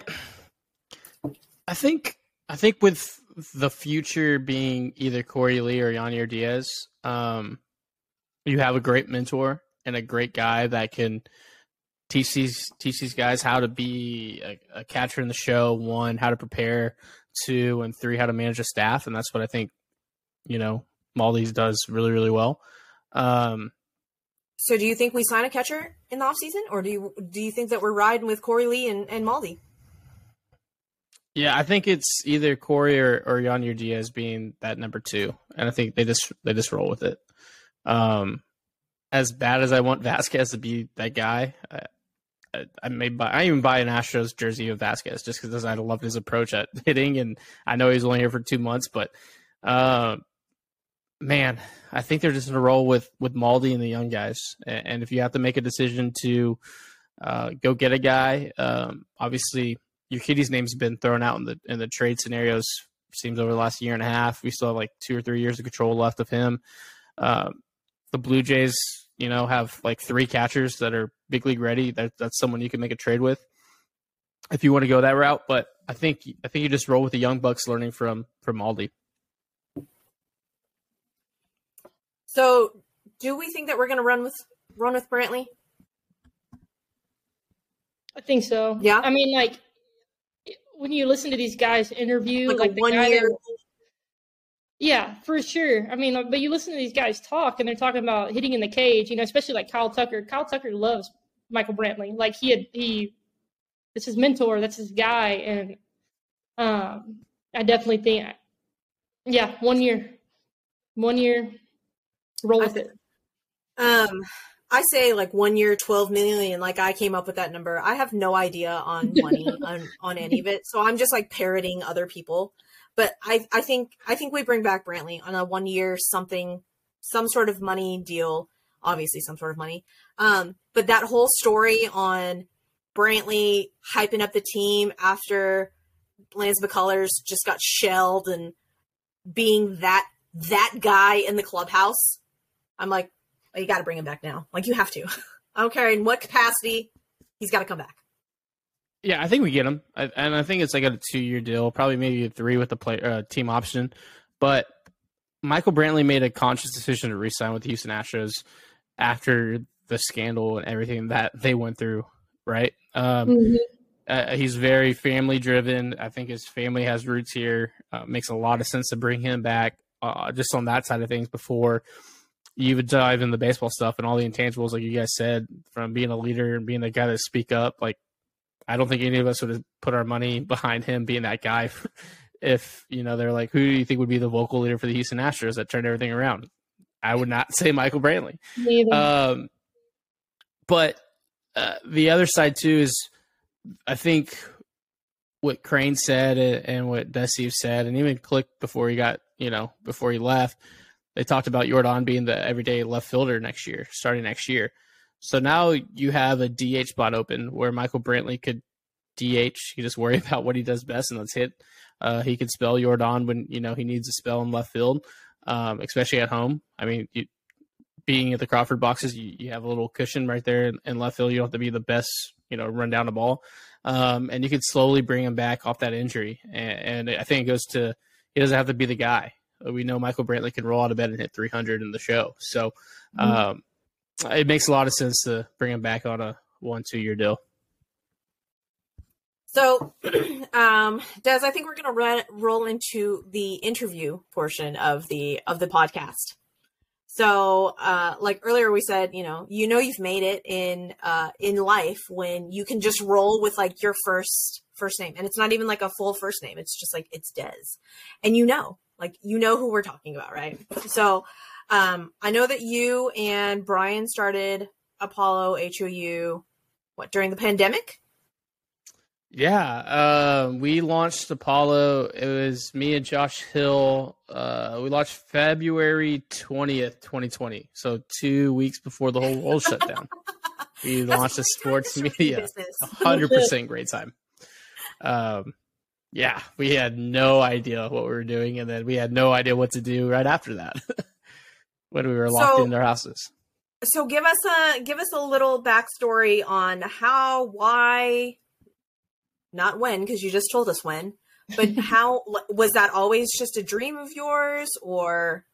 C: I think I think with the future being either Korey Lee or Yainer Diaz, um, you have a great mentor and a great guy that can teach these teach these guys how to be a, a catcher in the show. One, how to prepare. Two and three, how to manage a staff, and that's what I think you know Maldi's does really really well. Um,
A: So do you think we sign a catcher in the offseason? Or do you do you think that we're riding with Korey Lee and, and Maldi?
C: Yeah, I think it's either Korey or, or Yainer Diaz being that number two, and I think they just they just roll with it. Um, as bad as I want Vázquez to be that guy, I, I, I may buy I even buy an Astros jersey of Vázquez just because I love his approach at hitting, and I know he's only here for two months, but um, man, I think they're just gonna roll with with Maldi and the young guys. And, and if you have to make a decision to uh, go get a guy, um, obviously your kitty's name's been thrown out in the in the trade scenarios. Seems over the last year and a half, we still have like two or three years of control left of him. Um, the Blue Jays, you know, have like three catchers that are big league ready. That that's someone you can make a trade with if you want to go that route. But I think I think you just roll with the young bucks, learning from from Aldi.
A: So do we think that we're gonna run with run with Brantley?
B: I think so.
A: Yeah?
B: I mean, like when you listen to these guys interview,
A: Like,
B: like,
A: one
B: guy
A: year
B: that- yeah, for sure. I mean, but you listen to these guys talk, and they're talking about hitting in the cage. You know, especially like Kyle Tucker. Kyle Tucker loves Michael Brantley. Like he had he, that's his mentor. That's his guy, and um, I definitely think, yeah, one year, one year, roll with it.
A: Um, I say like one year, twelve million. Like I came up with that number. I have no idea on money on on any of it, so I'm just like parroting other people. But I I think I think we bring back Brantley on a one year something, some sort of money deal. Obviously, some sort of money. Um, but that whole story on Brantley hyping up the team after Lance McCullers just got shelled and being that that guy in the clubhouse. I'm like, you got to bring him back now. Like you have to. I don't care in what capacity. He's got to come back.
C: Yeah, I think we get him, I, and I think it's like a two-year deal, probably maybe a three with the play uh, team option. But Michael Brantley made a conscious decision to re-sign with the Houston Astros after the scandal and everything that they went through. Right? Um,
B: Mhm.
C: uh, he's very family-driven. I think his family has roots here. Uh, makes a lot of sense to bring him back. Uh, just on that side of things, before you would dive in the baseball stuff and all the intangibles, like you guys said, from being a leader and being the guy to speak up, like I don't think any of us would have put our money behind him being that guy. If you know, they're like, who do you think would be the vocal leader for the Houston Astros that turned everything around? I would not say Michael Brantley. Um, but uh, the other side too is, I think what Crane said and and what Desiv said, and even Click before he got you know before he left, they talked about Yordan being the everyday left fielder next year, starting next year. So now you have a DH spot open where Michael Brantley could DH. You just worry about what he does best and let's hit. Uh, he could spell Yordan when you know he needs to spell in left field, um, especially at home. I mean, you, being at the Crawford boxes, you, you have a little cushion right there in, in left field. You don't have to be the best, you know, run down the ball, um, and you could slowly bring him back off that injury. And, and I think it goes to he doesn't have to be the guy. We know Michael Brantley can roll out of bed and hit 300 in the show, so um, it makes a lot of sense to bring him back on a one two year deal.
A: So, um, Dez, I think we're going to run roll into the interview portion of the of the podcast. So, uh, like earlier we said, you know, you know you've made it in uh, in life when you can just roll with like your first first name, and it's not even like a full first name. It's just like it's Dez, and you know, like you know who we're talking about, right? So, um, I know that you and Brian started Apollo HOU what during the pandemic.
C: Yeah, um, we launched Apollo. It was me and Josh Hill. Uh, we launched February twentieth, twenty twenty. So two weeks before the whole world shut down. We launched a sports
A: time to start
C: media.
A: business.
C: hundred percent great time. Um, yeah, we had no idea what we were doing, and then we had no idea what to do right after that when we were locked
A: So-
C: in our houses.
A: So give us a give us a little backstory on how, why, not when, because you just told us when, but how was that always just a dream of yours, or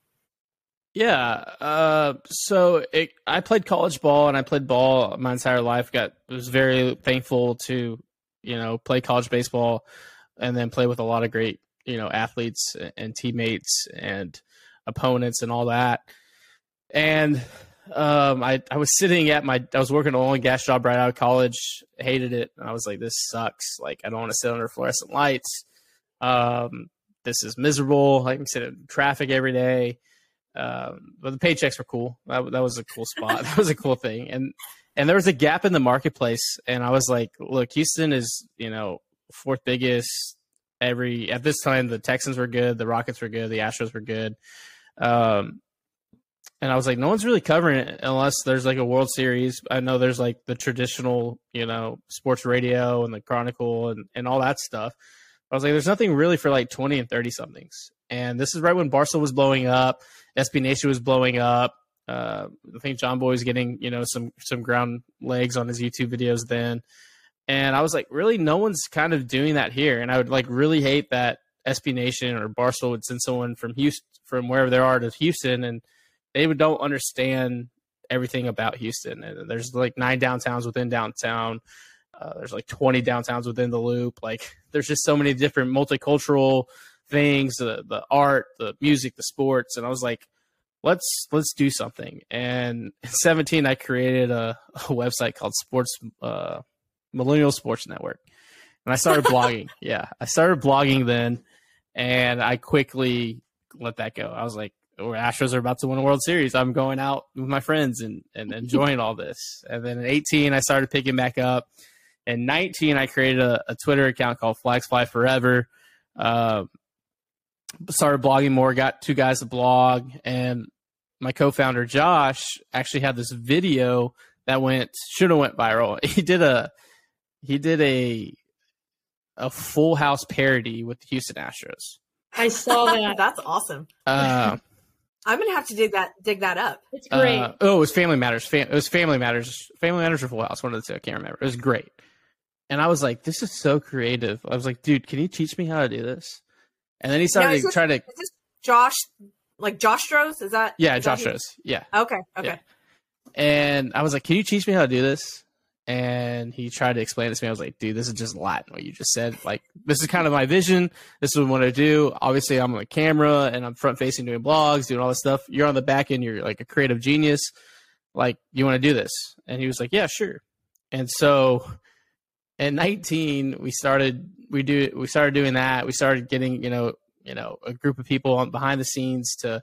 C: Yeah. Uh, so it, I played college ball and I played ball my entire life. Got was very thankful to you know play college baseball and then play with a lot of great you know athletes and teammates and opponents and all that. and um, I I was sitting at my I was working an oil and gas job right out of college. Hated it. I was like, this sucks. Like I don't want to sit under fluorescent lights. Um, this is miserable. I can sit in traffic every day. Um, but the paychecks were cool. That, that was a cool spot. that was a cool thing. And and there was a gap in the marketplace. And I was like, look, Houston is you know fourth biggest. Every at this time, the Texans were good, the Rockets were good, the Astros were good. Um, and I was like, no one's really covering it unless there's like a World Series. I know there's like the traditional, you know, sports radio and the Chronicle and, and all that stuff. I was like, there's nothing really for like 20 and 30 somethings. And this is right when Barstool was blowing up, SB Nation was blowing up. Uh, I think Jomboy was getting, you know, some some ground legs on his YouTube videos then. And I was like, really, no one's kind of doing that here. And I would like really hate that SB Nation or Barstool would send someone from Houston, from wherever they are to Houston, and they would don't understand everything about Houston. And there's like nine downtowns within downtown. Uh, there's like 20 downtowns within the loop. Like there's just so many different multicultural things, the the art, the music, the sports. And I was like, let's let's do something. And in 17, I created a, a website called Sports uh, Millennial Sports Network, and I started blogging. Yeah, I started blogging then, and I quickly let that go. I was like, or Astros are about to win a World Series. I'm going out with my friends and, and enjoying all this. And then in 18, I started picking back up. In 19, I created a, a Twitter account called Flags Fly Forever. Uh, started blogging more, got two guys to blog. And my co-founder, Josh, actually had this video that went, should have went viral. He did a, he did a, a full house parody with the Houston Astros.
B: I saw that.
A: That's awesome.
C: Uh,
A: I'm gonna have to dig that dig that up.
B: It's great.
C: Uh, oh, it was Family Matters. Fam- it was Family Matters. Family Matters or Full House. One of the two. I can't remember. It was great. And I was like, this is so creative. I was like, dude, can you teach me how to do this? And then he started
A: Now, is this-
C: trying to.
A: Is this Josh like Josh Strohs? Is that
C: Yeah,
A: is
C: Josh
A: who-
C: shows. Yeah.
A: Okay, okay.
C: Yeah. And I was like, can you teach me how to do this? And he tried to explain it to me. I was like, dude, this is just Latin. What you just said. Like, this is kind of my vision. This is what I do. Obviously, I'm on the camera and I'm front facing doing blogs, doing all this stuff. You're on the back end. You're like a creative genius. Like, you want to do this? And he was like, yeah, sure. And so at 19, we started, we do, we started doing that. We started getting, you know, you know, a group of people on behind the scenes to,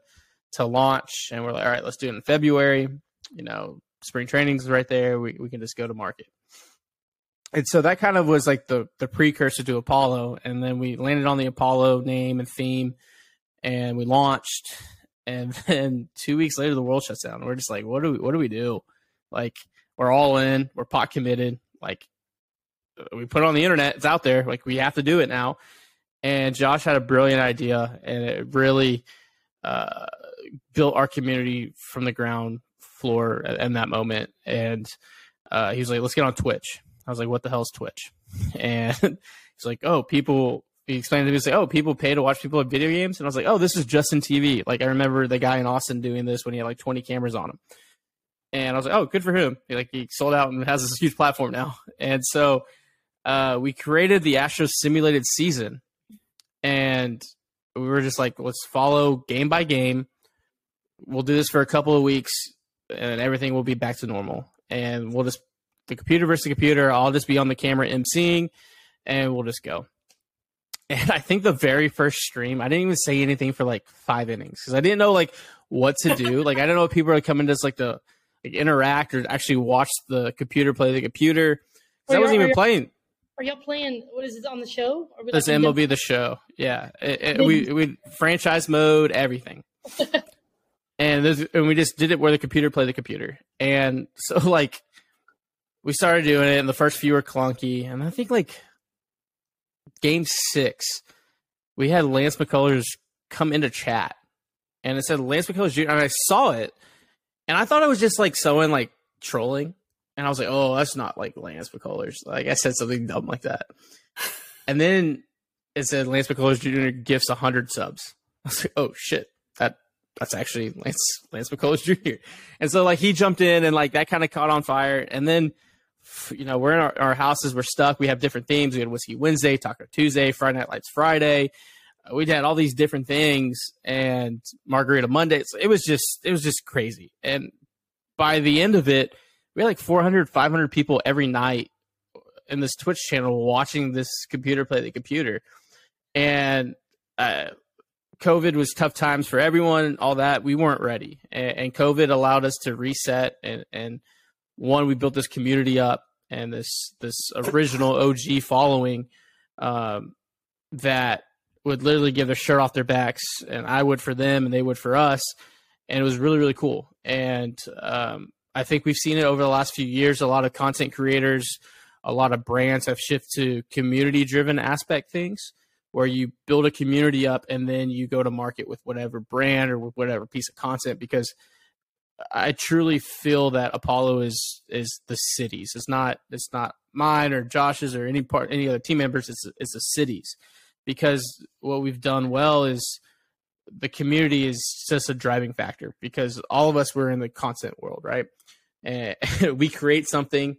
C: to launch. And we're like, all right, let's do it in February. You know, spring training's right there. We, we can just go to market. And so that kind of was like the, the precursor to Apollo. And then we landed on the Apollo name and theme and we launched. And then two weeks later, the world shuts down. We're just like, what do we, what do we do? Like, we're all in, we're pot committed. Like, we put it on the internet, it's out there. Like, we have to do it now. And Josh had a brilliant idea and it really, uh, built our community from the ground floor in that moment. And uh, he was like, let's get on Twitch. I was like, what the hell is Twitch? And he's like, oh, people, he explained to me, he's like, oh, people pay to watch people at video games. And I was like, oh, this is Justin TV. Like, I remember the guy in Austin doing this when he had like 20 cameras on him. And I was like, oh, good for him. He, like, he sold out and has this huge platform now. And so uh, we created the Astros simulated season. And we were just like, let's follow game by game. We'll do this for a couple of weeks and everything will be back to normal. And we'll just the computer versus the computer. I'll just be on the camera emceeing, and we'll just go. And I think the very first stream, I didn't even say anything for like five innings because I didn't know like what to do. like I don't know if people are coming to just like to like interact or actually watch the computer play the computer. 'Cause I
B: Are
C: wasn't even playing.
B: Are y'all playing? What is it on the show? Or we
C: This
B: like-
C: MLB the show, yeah. It, it- we we franchise mode everything, and this, and we just did it where the computer played the computer, and so like we started doing it, and the first few were clunky, and I think like game six, we had Lance McCullers come into chat, and it said Lance McCullers Jr. and I saw it, and I thought it was just like someone like trolling, and I was like, oh, that's not like Lance McCullers. Like I said something dumb like that. And then it said Lance McCullers Jr. gifts 100 subs. I was like, oh shit, that's actually Lance Lance McCullers Jr. And so like he jumped in and like that kind of caught on fire. And then you know we're in our, our houses, we're stuck. We have different themes. We had Whiskey Wednesday, Taco Tuesday, Friday Night Lights Friday. we had all these different things and Margarita Mondays. It was just it was just crazy. And by the end of it, we had like 400, 500 people every night in this Twitch channel watching this computer play the computer. And uh, COVID was tough times for everyone, all that. We weren't ready. And, and COVID allowed us to reset. And, and one, we built this community up and this, this original OG following um, that would literally give their shirt off their backs. And I would for them and they would for us. And it was really, really cool. And um, I think we've seen it over the last few years. A lot of content creators, a lot of brands have shifted to community driven aspect things where you build a community up and then you go to market with whatever brand or with whatever piece of content because I truly feel that Apollo is is the cities. It's not it's not mine or Josh's or any part any other team members. It's it's the cities because what we've done well is the community is just a driving factor because all of us were in the content world, right? Eh, and we create something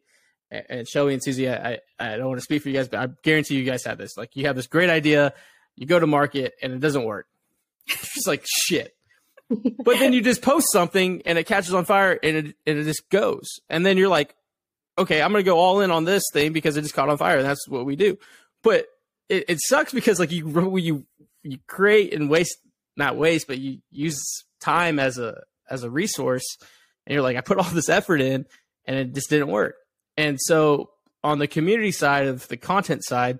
C: and Shelby and Suzy, I, I don't want to speak for you guys, but I guarantee you guys have this. Like you have this great idea, you go to market and it doesn't work. It's like shit. but then you just post something and it catches on fire and it and it just goes. And then you're like, okay, I'm gonna go all in on this thing because it just caught on fire. And that's what we do. But it, it sucks because like you you you create and waste not waste, but you use time as a as a resource and you're like, I put all this effort in and it just didn't work. And so on the community side of the content side,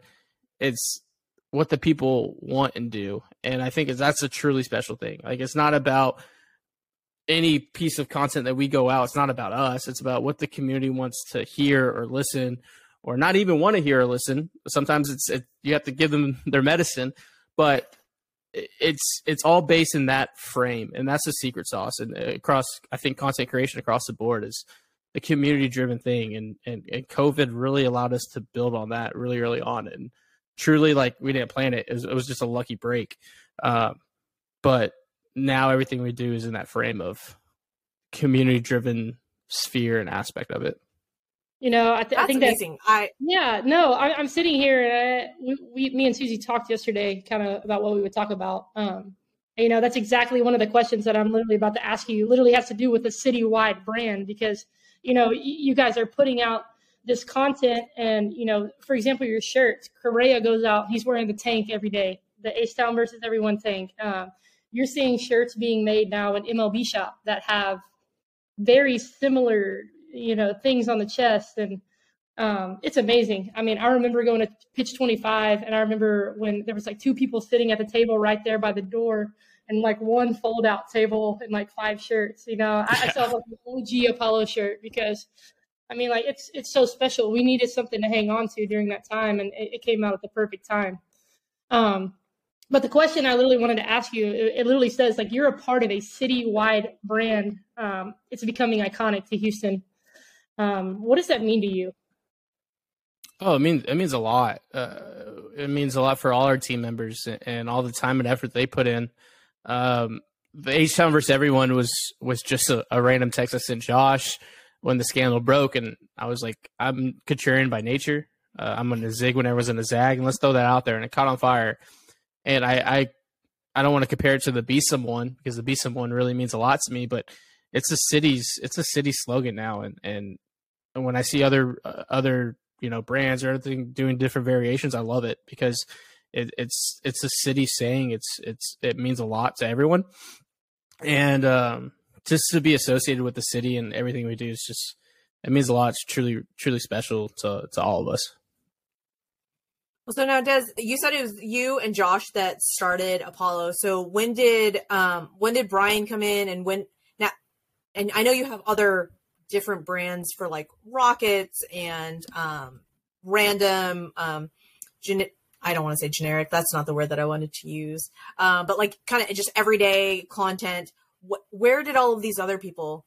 C: it's what the people want and do. And I think that's a truly special thing. Like it's not about any piece of content that we go out. It's not about us. It's about what the community wants to hear or listen or not even want to hear or listen. Sometimes it's it, you have to give them their medicine, but it's it's all based in that frame, and that's the secret sauce. And uh, across, I think content creation across the board is a community driven thing and, and and covid really allowed us to build on that really early on and truly like we didn't plan it. It was, it was just a lucky break. Uh, but now everything we do is in that frame of community driven sphere and aspect of it.
B: You know i, th- I think
A: amazing.
B: that
A: i
B: yeah no I, am sitting here and I, we, we, me and Suzy talked yesterday kind of about what we would talk about. Um, you know that's exactly one of the questions that i'm literally about to ask you. Literally has to do with a citywide brand because you know, you guys are putting out this content and, you know, for example, your shirts, Correa goes out, he's wearing the tank every day, the H Town versus everyone tank. Um, you're seeing shirts being made now in MLB shop that have very similar, you know, things on the chest and, um, it's amazing. I mean, I remember going to pitch 25 and I remember when there was like two people sitting at the table right there by the door and like one fold out table and like five shirts. You know, I. I saw like an OG Apollo shirt because I mean, like it's it's so special. We needed something to hang on to during that time, and it, it came out at the perfect time. Um, but the question I literally wanted to ask you, it, it literally says like you're a part of a citywide brand. Um, it's becoming iconic to Houston. Um, what does that mean to you?
C: Oh, it means it means a lot. Uh, it means a lot for all our team members and all the time and effort they put in. Um, the H Town versus everyone was was just a, a, random text I sent Josh when the scandal broke, and I was like, I'm Contrarian by nature. Uh, I'm gonna zig when everyone's in a zag, and let's throw that out there. And it caught on fire. And I I, I don't want to compare it to the Be Someone because the Be Someone really means a lot to me, but it's a city's it's a city slogan now, and and, and when I see other uh, other you know brands or everything doing different variations, I love it because it, it's it's a city saying. It's it's it means a lot to everyone, and um, just to be associated with the city and everything we do is just it means a lot. It's truly truly special to to all of us.
A: Well, so now, Dez, you said it was you and Josh that started Apollo. So when did um when did Brian come in, and when now? And I know you have other different brands for like rockets and um random um I don't want to say generic. That's not the word that I wanted to use. Um, but like kind of just everyday content. Wh- where did all of these other people?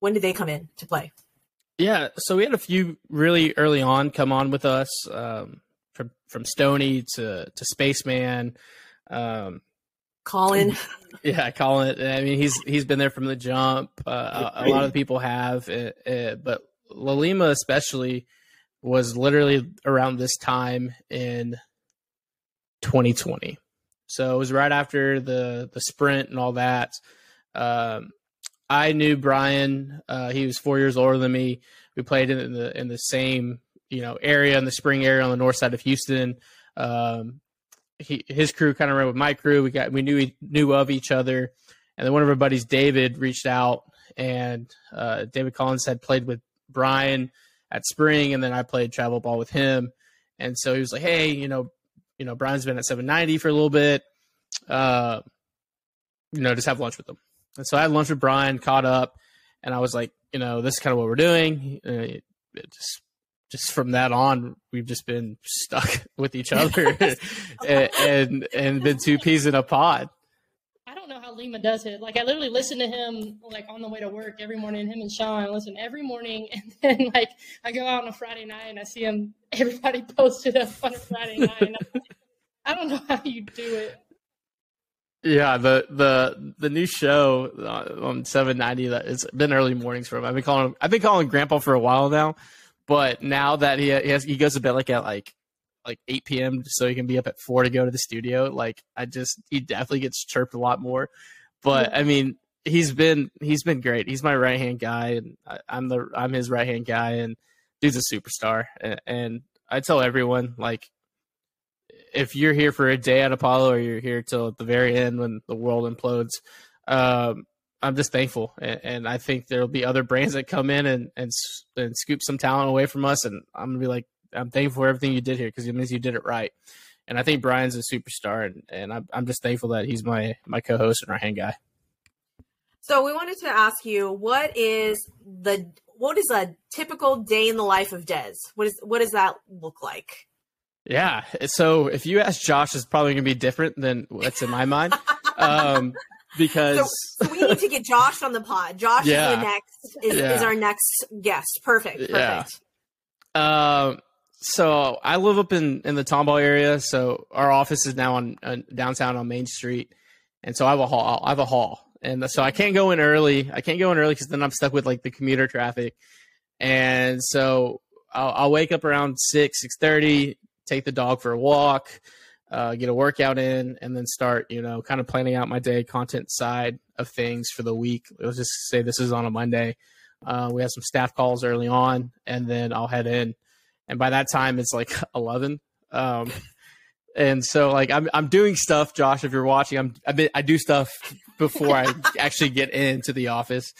A: When did they come in to play?
C: Yeah, so we had a few really early on come on with us, um, from from Stony to to Spaceman, um,
A: Colin.
C: Yeah, Colin. I mean, he's he's been there from the jump. Uh, a, a, lot of people have, uh, uh, but Lalima especially was literally around this time in 2020. So it was right after the the sprint and all that. Um, I knew Brian. Uh, he was four years older than me. We played in the in the same you know area in the spring area on the north side of Houston. Um, he, his crew kind of ran with my crew. We got we knew knew of each other, and then one of our buddies, David, reached out, and uh, David Collins had played with Brian at spring, and then I played travel ball with him, and so he was like, "Hey, you know, you know, Brian's been at 790 for a little bit, uh, you know, just have lunch with him." And so I had lunch with Brian, caught up, and I was like, you know, this is kind of what we're doing. Uh, just just from that on, we've just been stuck with each other and, and, and been two peas in a pod.
B: I don't know how Lima does it. Like I literally listen to him like on the way to work every morning. Him and Sean listen every morning, and then like I go out on a Friday night and I see him. Everybody posted up on a Friday night. I don't know how you do it.
C: Yeah, the the the new show uh, on 790 that it's been early mornings for him. I've been calling I've been calling Grandpa for a while now, but now that he he, has, he goes to bed like at like like 8 p.m. so he can be up at four to go to the studio. Like I just he definitely gets chirped a lot more. But I mean, he's been he's been great. He's my right hand guy, and I, am the I'm his right hand guy, and dude's a superstar. And, and I tell everyone like if you're here for a day at Apollo or you're here till the very end when the world implodes, um, I'm just thankful, and, and, I think there'll be other brands that come in and, and and scoop some talent away from us, and I'm gonna be like, I'm thankful for everything you did here because it means you did it right. And I think Brian's a superstar, and, and I'm, I'm just thankful that he's my my co-host and right hand guy.
A: So we wanted to ask you, what is the what is a typical day in the life of Dez? What is what does that look like?
C: Yeah. So if you ask Josh, it's probably going to be different than what's in my mind. Um, because
A: so, so, we need to get Josh on the pod. Josh yeah. is the next is, yeah. is, our next guest. Perfect. Perfect.
C: Yeah. Um. So I live up in in the Tomball area. So our office is now on, on downtown on Main Street, and so I have a hall. I have a hall, and so I can't go in early. I can't go in early because then I'm stuck with like the commuter traffic, and so I'll, I'll wake up around six six thirty, take the dog for a walk, uh, get a workout in, and then start, you know, kind of planning out my day, content side of things for the week. Let's just say this is on a Monday. Uh, we have some staff calls early on, and then I'll head in. And by that time, it's like 11. Um, and so, like, I'm I'm doing stuff, Josh. If you're watching, I'm I, I do stuff before I actually get into the office.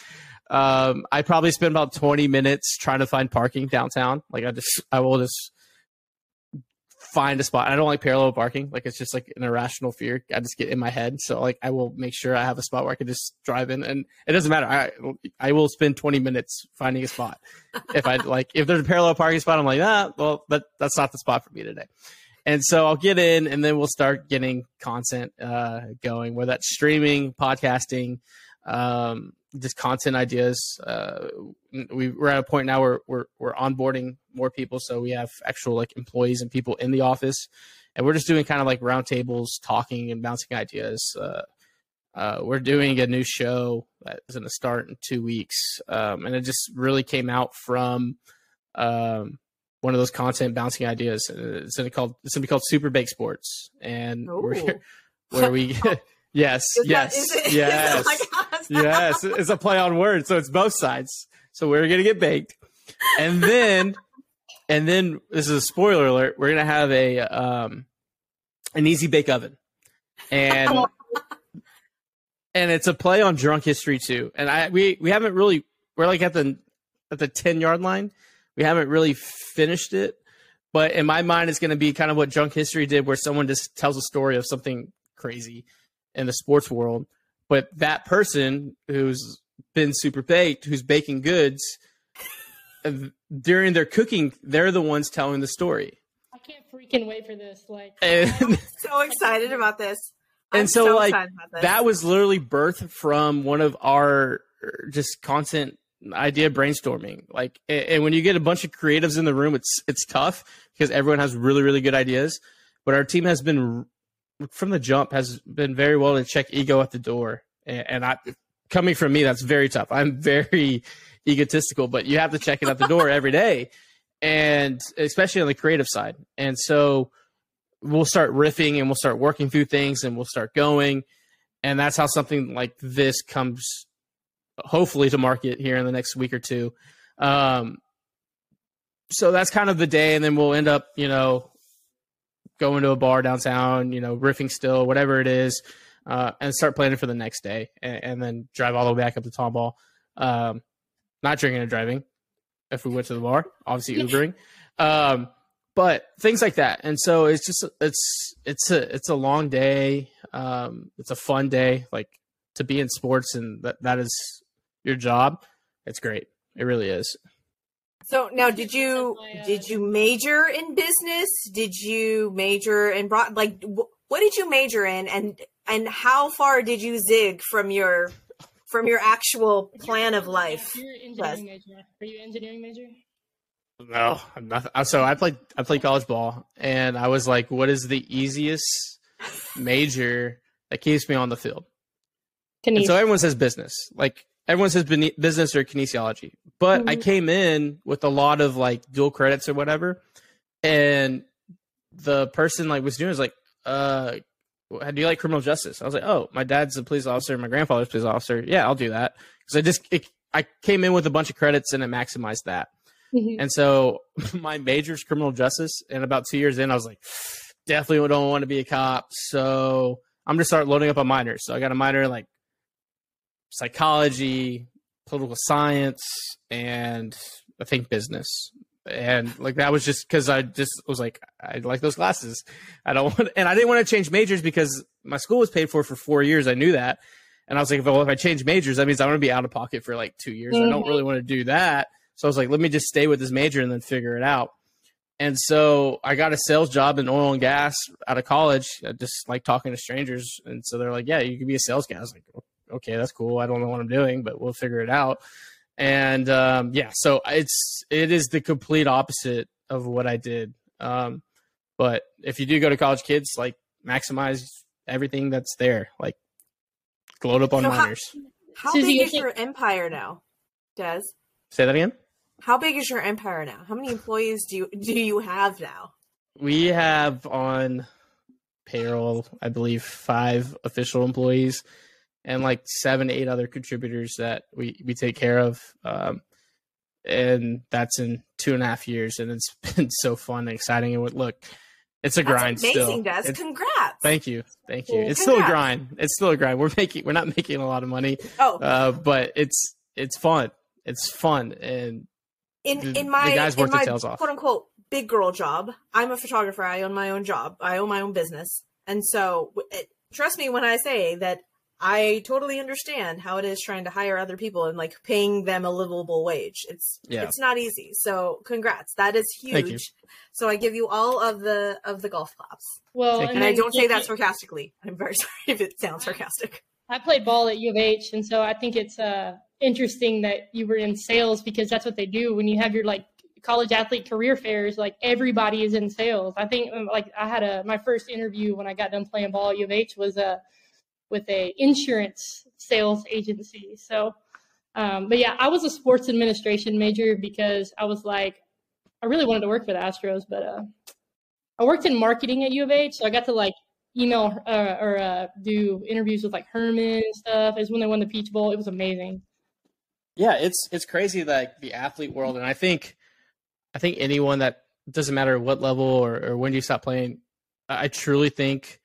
C: Um, I probably spend about 20 minutes trying to find parking downtown. Like, I just I will just find a spot. I don't like parallel parking. Like it's just like an irrational fear. I just get in my head. So like I will make sure I have a spot where I can just drive in and it doesn't matter. I I will spend 20 minutes finding a spot. if I like if there's a parallel parking spot, I'm like, ah, well, but that's not the spot for me today. And so I'll get in and then we'll start getting content uh, going, whether that's streaming, podcasting, um, just content ideas. Uh, we, are at a point now where we're, we're onboarding more people. So we have actual like employees and people in the office and we're just doing kind of like roundtables, talking and bouncing ideas. Uh, uh, we're doing a new show that is going to start in two weeks. Um, and it just really came out from, um, one of those content bouncing ideas. It's going to called, it's to be called super bake sports. And we're, where we, Yes, yes, it, yes, yes. It's a play on words, so it's both sides. So we're gonna get baked, and then, and then this is a spoiler alert. We're gonna have a um, an easy bake oven, and and it's a play on drunk history too. And I we we haven't really we're like at the at the ten yard line. We haven't really finished it, but in my mind, it's going to be kind of what drunk history did, where someone just tells a story of something crazy in the sports world. But that person who's been super baked, who's baking goods, during their cooking, they're the ones telling the story.
B: I can't freaking wait for this. Like,
A: and, I'm so excited about this.
C: I'm and so, so like, that was literally birthed from one of our er, just content idea brainstorming. Like, and when you get a bunch of creatives in the room, it's it's tough because everyone has really really good ideas. But our team has been from the jump has been very well to check ego at the door. And, and I, coming from me, that's very tough. I'm very egotistical, but you have to check it at the door every day, and especially on the creative side. And so we'll start riffing and we'll start working through things and we'll start going. And that's how something like this comes hopefully to market here in the next week or two. Um, so that's kind of the day. And then we'll end up, you know, going to a bar downtown, you know, riffing still, whatever it is, uh, and start planning for the next day and, and, then drive all the way back up to Tomball. Um, not drinking and driving if we went to the bar, obviously Ubering. Um, but things like that. And so it's just, it's, it's a, it's a long day. Um, it's a fun day, like to be in sports and that, that is your job. It's great. It really is.
A: So now, did you did uh, you major in business? Did you major in broad? Like, what did you major in, and and how far did you zig from your from your actual plan of life?
B: You're engineering major. Are you engineering major?
C: No, I'm not. Uh, so I played I played college ball, and I was like, "What is the easiest major that keeps me on the field?" so everyone says business. Like everyone says business or kinesiology, but mm-hmm. I came in with a lot of like dual credits or whatever, and the person like was doing was like, uh, do you like criminal justice? I was like, oh, my dad's a police officer, my grandfather's a police officer. Yeah, I'll do that because I just it, I came in with a bunch of credits and it maximized that. Mm-hmm. And so my major's criminal justice, and about two years in, I was like, definitely don't want to be a cop. So I'm gonna start loading up on minors. So I got a minor in like psychology, political science, and I think business. And like that was just because I just was like, I like those classes. I don't want, and I didn't want to change majors because my school was paid for for four years. I knew that, and I was like, well, if I change majors, that means I'm going to be out of pocket for like two years. Mm-hmm. I don't really want to do that. So I was like, let me just stay with this major and then figure it out. And so I got a sales job in oil and gas out of college. I just like talking to strangers. And so they're like, yeah, you can be a sales guy. I was like, okay, that's cool. I don't know what I'm doing, but we'll figure it out. And um, yeah, so it's it is the complete opposite of what I did. Um, but if you do go to college, kids like maximize everything that's there, like load up on so minors.
A: How, how big is your empire now, Dez?
C: Say that again.
A: How big is your empire now? How many employees do you do you have now?
C: We have on payroll, I believe, five official employees and like seven, eight other contributors that we, we take care of. Um, and that's in two and a half years. And it's been so fun and exciting. And look, it's a
A: that's
C: grind
A: amazing,
C: still.
A: Dez. Congrats.
C: Thank you. Thank you. It's Congrats. still a grind. It's still a grind. We're making, we're not making a lot of money.
A: Oh,
C: uh, but it's, it's fun. It's fun. And
A: in, the, in my, guys work in my quote unquote big girl job, I'm a photographer. I own my own job. I own my own business. And so it, trust me when I say that I totally understand how it is trying to hire other people and like paying them a livable wage. It's yeah. it's not easy. So congrats. That is huge. So I give you all of the of the golf claps.
B: Well,
A: and, and I don't say that sarcastically. I'm very sorry if it sounds sarcastic.
B: I played ball at U of H and so I think it's uh interesting that you were in sales because that's what they do when you have your like college athlete career fairs like everybody is in sales i think um, like i had a my first interview when i got done playing ball at u of h was a uh, with a insurance sales agency. So, um, but yeah, I was a sports administration major because I was like, I really wanted to work for the Astros, but uh, I worked in marketing at U of H, so I got to like email uh, or uh, do interviews with like Herman and stuff. Was when they won the Peach Bowl. It was amazing.
C: Yeah, it's it's crazy like the athlete world, and I think I think anyone that doesn't matter what level or, or when you stop playing, I truly think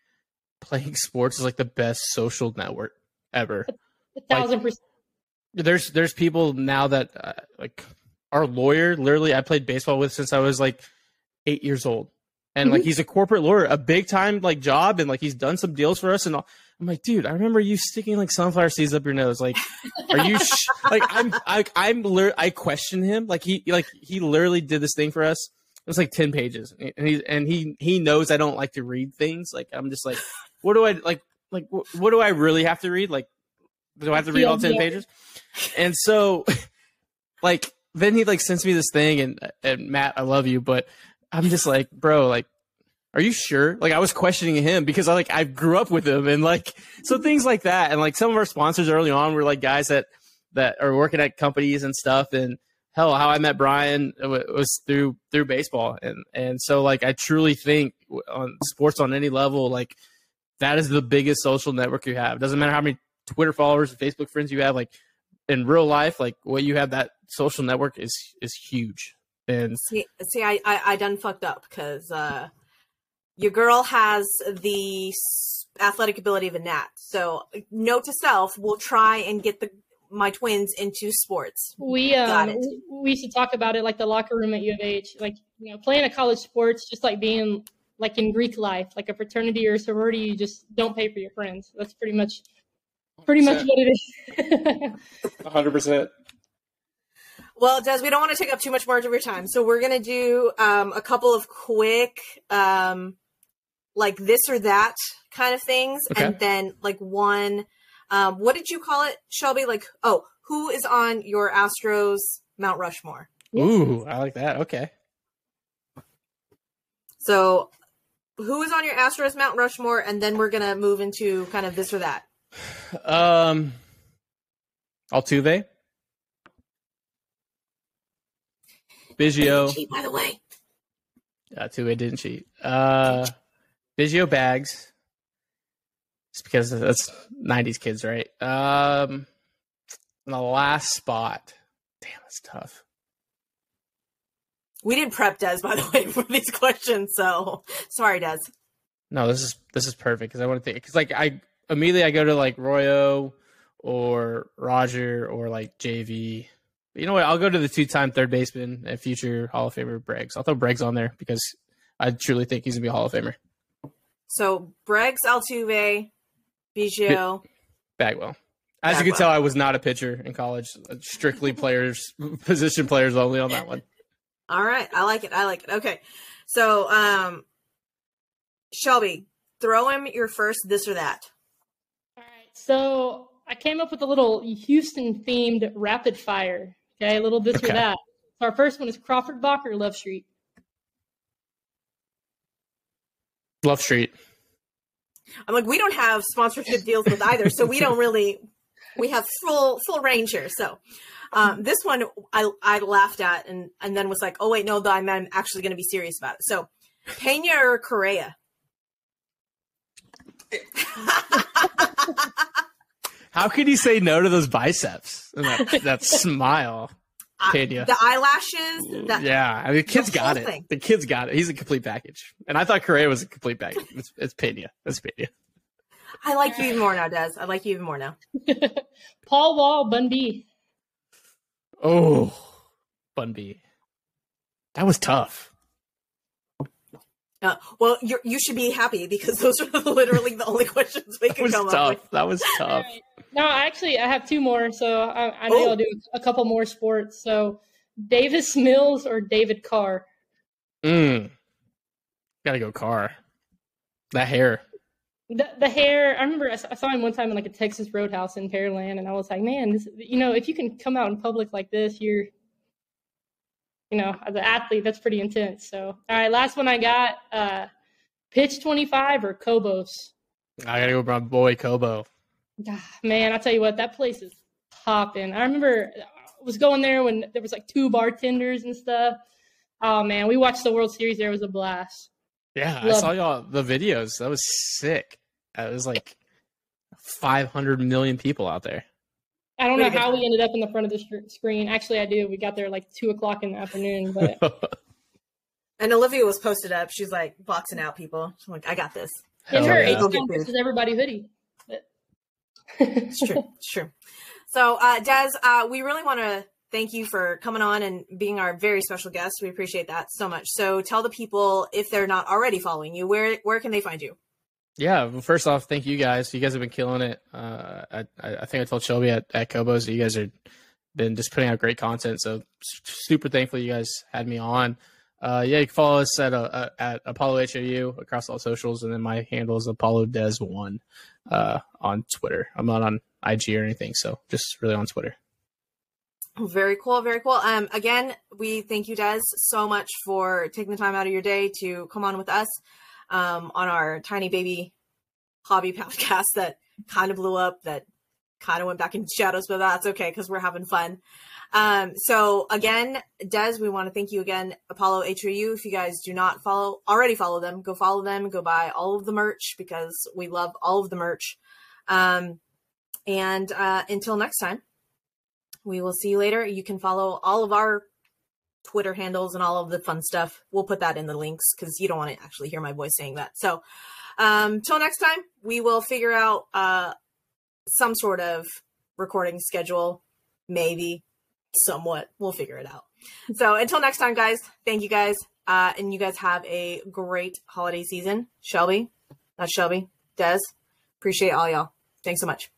C: playing sports is like the best social network ever.
B: A thousand like, percent.
C: There's there's people now that uh, like our lawyer. Literally, I played baseball with since I was like eight years old, and mm-hmm. like he's a corporate lawyer, a big time like job, and like he's done some deals for us and all. I'm like, dude, I remember you sticking like sunflower seeds up your nose. Like, are you sh-? like I'm I, I'm I question him. Like he like he literally did this thing for us. It was like ten pages, and he and he he knows I don't like to read things. Like I'm just like, what do I like? Like, what, what do I really have to read? Like, do I have to read all 10 pages? And so, like, then he like sends me this thing, and and Matt, I love you, but I'm just like, bro, like, are you sure? Like, I was questioning him because I like I grew up with him, and like, so things like that, and like some of our sponsors early on were like guys that that are working at companies and stuff, and hell, how I met Brian was through through baseball, and and so like I truly think on sports on any level, like that is the biggest social network you have. Doesn't matter how many Twitter followers, and Facebook friends you have, like in real life, like what you have that social network is is huge. And
A: see, see, I I, I done fucked up because uh, your girl has the athletic ability of a gnat. So note to self: we'll try and get the my twins into sports.
B: We um we used to talk about it like the locker room at U of H, like you know playing a college sports, just like being like in Greek life, like a fraternity or a sorority. You just don't pay for your friends. That's pretty much pretty 100%. much what it
C: is. Hundred percent.
A: Well, Dez, we don't want to take up too much more of your time, so we're gonna do um, a couple of quick, um, like this or that kind of things, okay. and then like one. Um, what did you call it, Shelby? Like, oh, who is on your Astros Mount Rushmore?
C: Ooh, I like that. Okay.
A: So, who is on your Astros Mount Rushmore, and then we're gonna move into kind of this or that.
C: Um, Altuve. Biggio.
A: Cheat, by the way.
C: Uh, Altuve didn't cheat. Uh, Biggio bags. It's because that's '90s kids, right? Um, the last spot. Damn, that's tough.
A: We didn't prep Dez, by the way, for these questions. So sorry, Dez.
C: No, this is this is perfect because I want to think because like I immediately I go to like Royo or Roger or like JV. But you know what? I'll go to the two-time third baseman and future Hall of Famer Breggs. I'll throw Breggs on there because I truly think he's gonna be a Hall of Famer.
A: So Breggs, Altuve, Biggio,
C: Bagwell. As Bagwell. you can tell, I was not a pitcher in college. Strictly players, position players only on that one.
A: All right, I like it. I like it. Okay, so um, Shelby, throw him your first this or that.
B: So I came up with a little Houston themed rapid fire. Okay, a little this okay. or that. So our first one is Crawford Bock or Love Street.
C: Love Street.
A: I'm like, we don't have sponsorship deals with either, so we don't really. We have full full range here. So um, this one I I laughed at and and then was like, oh wait, no, I'm, I'm actually going to be serious about it. So Pena or Correa.
C: How could he say no to those biceps and that, that smile?
A: Pena. the eyelashes. That,
C: yeah, I mean, the kid's the got it. Thing. The kid's got it. He's a complete package. And I thought Correa was a complete package. It's, it's Pena. It's Pena.
A: I like you even more now, Dez. I like you even more now.
B: Paul Wall, Bun B.
C: Oh, Bun B. That was tough.
A: Uh, well, you you should be happy because those are literally the only questions we could come
C: tough.
A: up with.
C: That was tough.
B: No, actually, I have two more, so I, I know oh. I'll do a couple more sports. So, Davis Mills or David Carr?
C: Mm. Gotta go Carr. That hair.
B: The, the hair. I remember I saw him one time in like a Texas Roadhouse in Pearland, and I was like, man, this, you know, if you can come out in public like this, you're you know, as an athlete, that's pretty intense. So, all right, last one I got uh, pitch 25 or Kobos.
C: I got to go with my boy Cobo.
B: Ah, man, I'll tell you what, that place is popping. I remember I was going there when there was like two bartenders and stuff. Oh, man, we watched the World Series there. It was a blast.
C: Yeah, Love I saw y'all the videos. That was sick. It was like 500 million people out there.
B: I don't know how we ended up in the front of the screen. Actually, I do. We got there like two o'clock in the afternoon, but.
A: and Olivia was posted up. She's like boxing out people. She's like, I got this.
B: In her yeah. versus everybody hoodie.
A: it's true. It's true. So, uh, Dez, uh, we really want to thank you for coming on and being our very special guest. We appreciate that so much. So, tell the people if they're not already following you, where where can they find you?
C: Yeah, well, first off, thank you guys. You guys have been killing it. Uh, I, I think I told Shelby at, at Kobos that you guys have been just putting out great content. So super thankful you guys had me on. Uh, yeah, you can follow us at uh, at Apollo HOU across all socials, and then my handle is Apollo Dez One uh, on Twitter. I'm not on IG or anything, so just really on Twitter.
A: Very cool, very cool. Um, again, we thank you, Dez, so much for taking the time out of your day to come on with us um, on our tiny baby hobby podcast that kind of blew up that kind of went back into shadows, but that's okay because we're having fun. Um, so again, Dez, we want to thank you again, Apollo HOU. If you guys do not follow, already follow them, go follow them, go buy all of the merch because we love all of the merch. Um, and uh, until next time, we will see you later. You can follow all of our Twitter handles and all of the fun stuff. We'll put that in the links because you don't want to actually hear my voice saying that. So, um, till next time, we will figure out uh, some sort of recording schedule, maybe somewhat. We'll figure it out. So, until next time, guys, thank you guys. Uh, and you guys have a great holiday season. Shelby, not Shelby, Dez, appreciate all y'all. Thanks so much.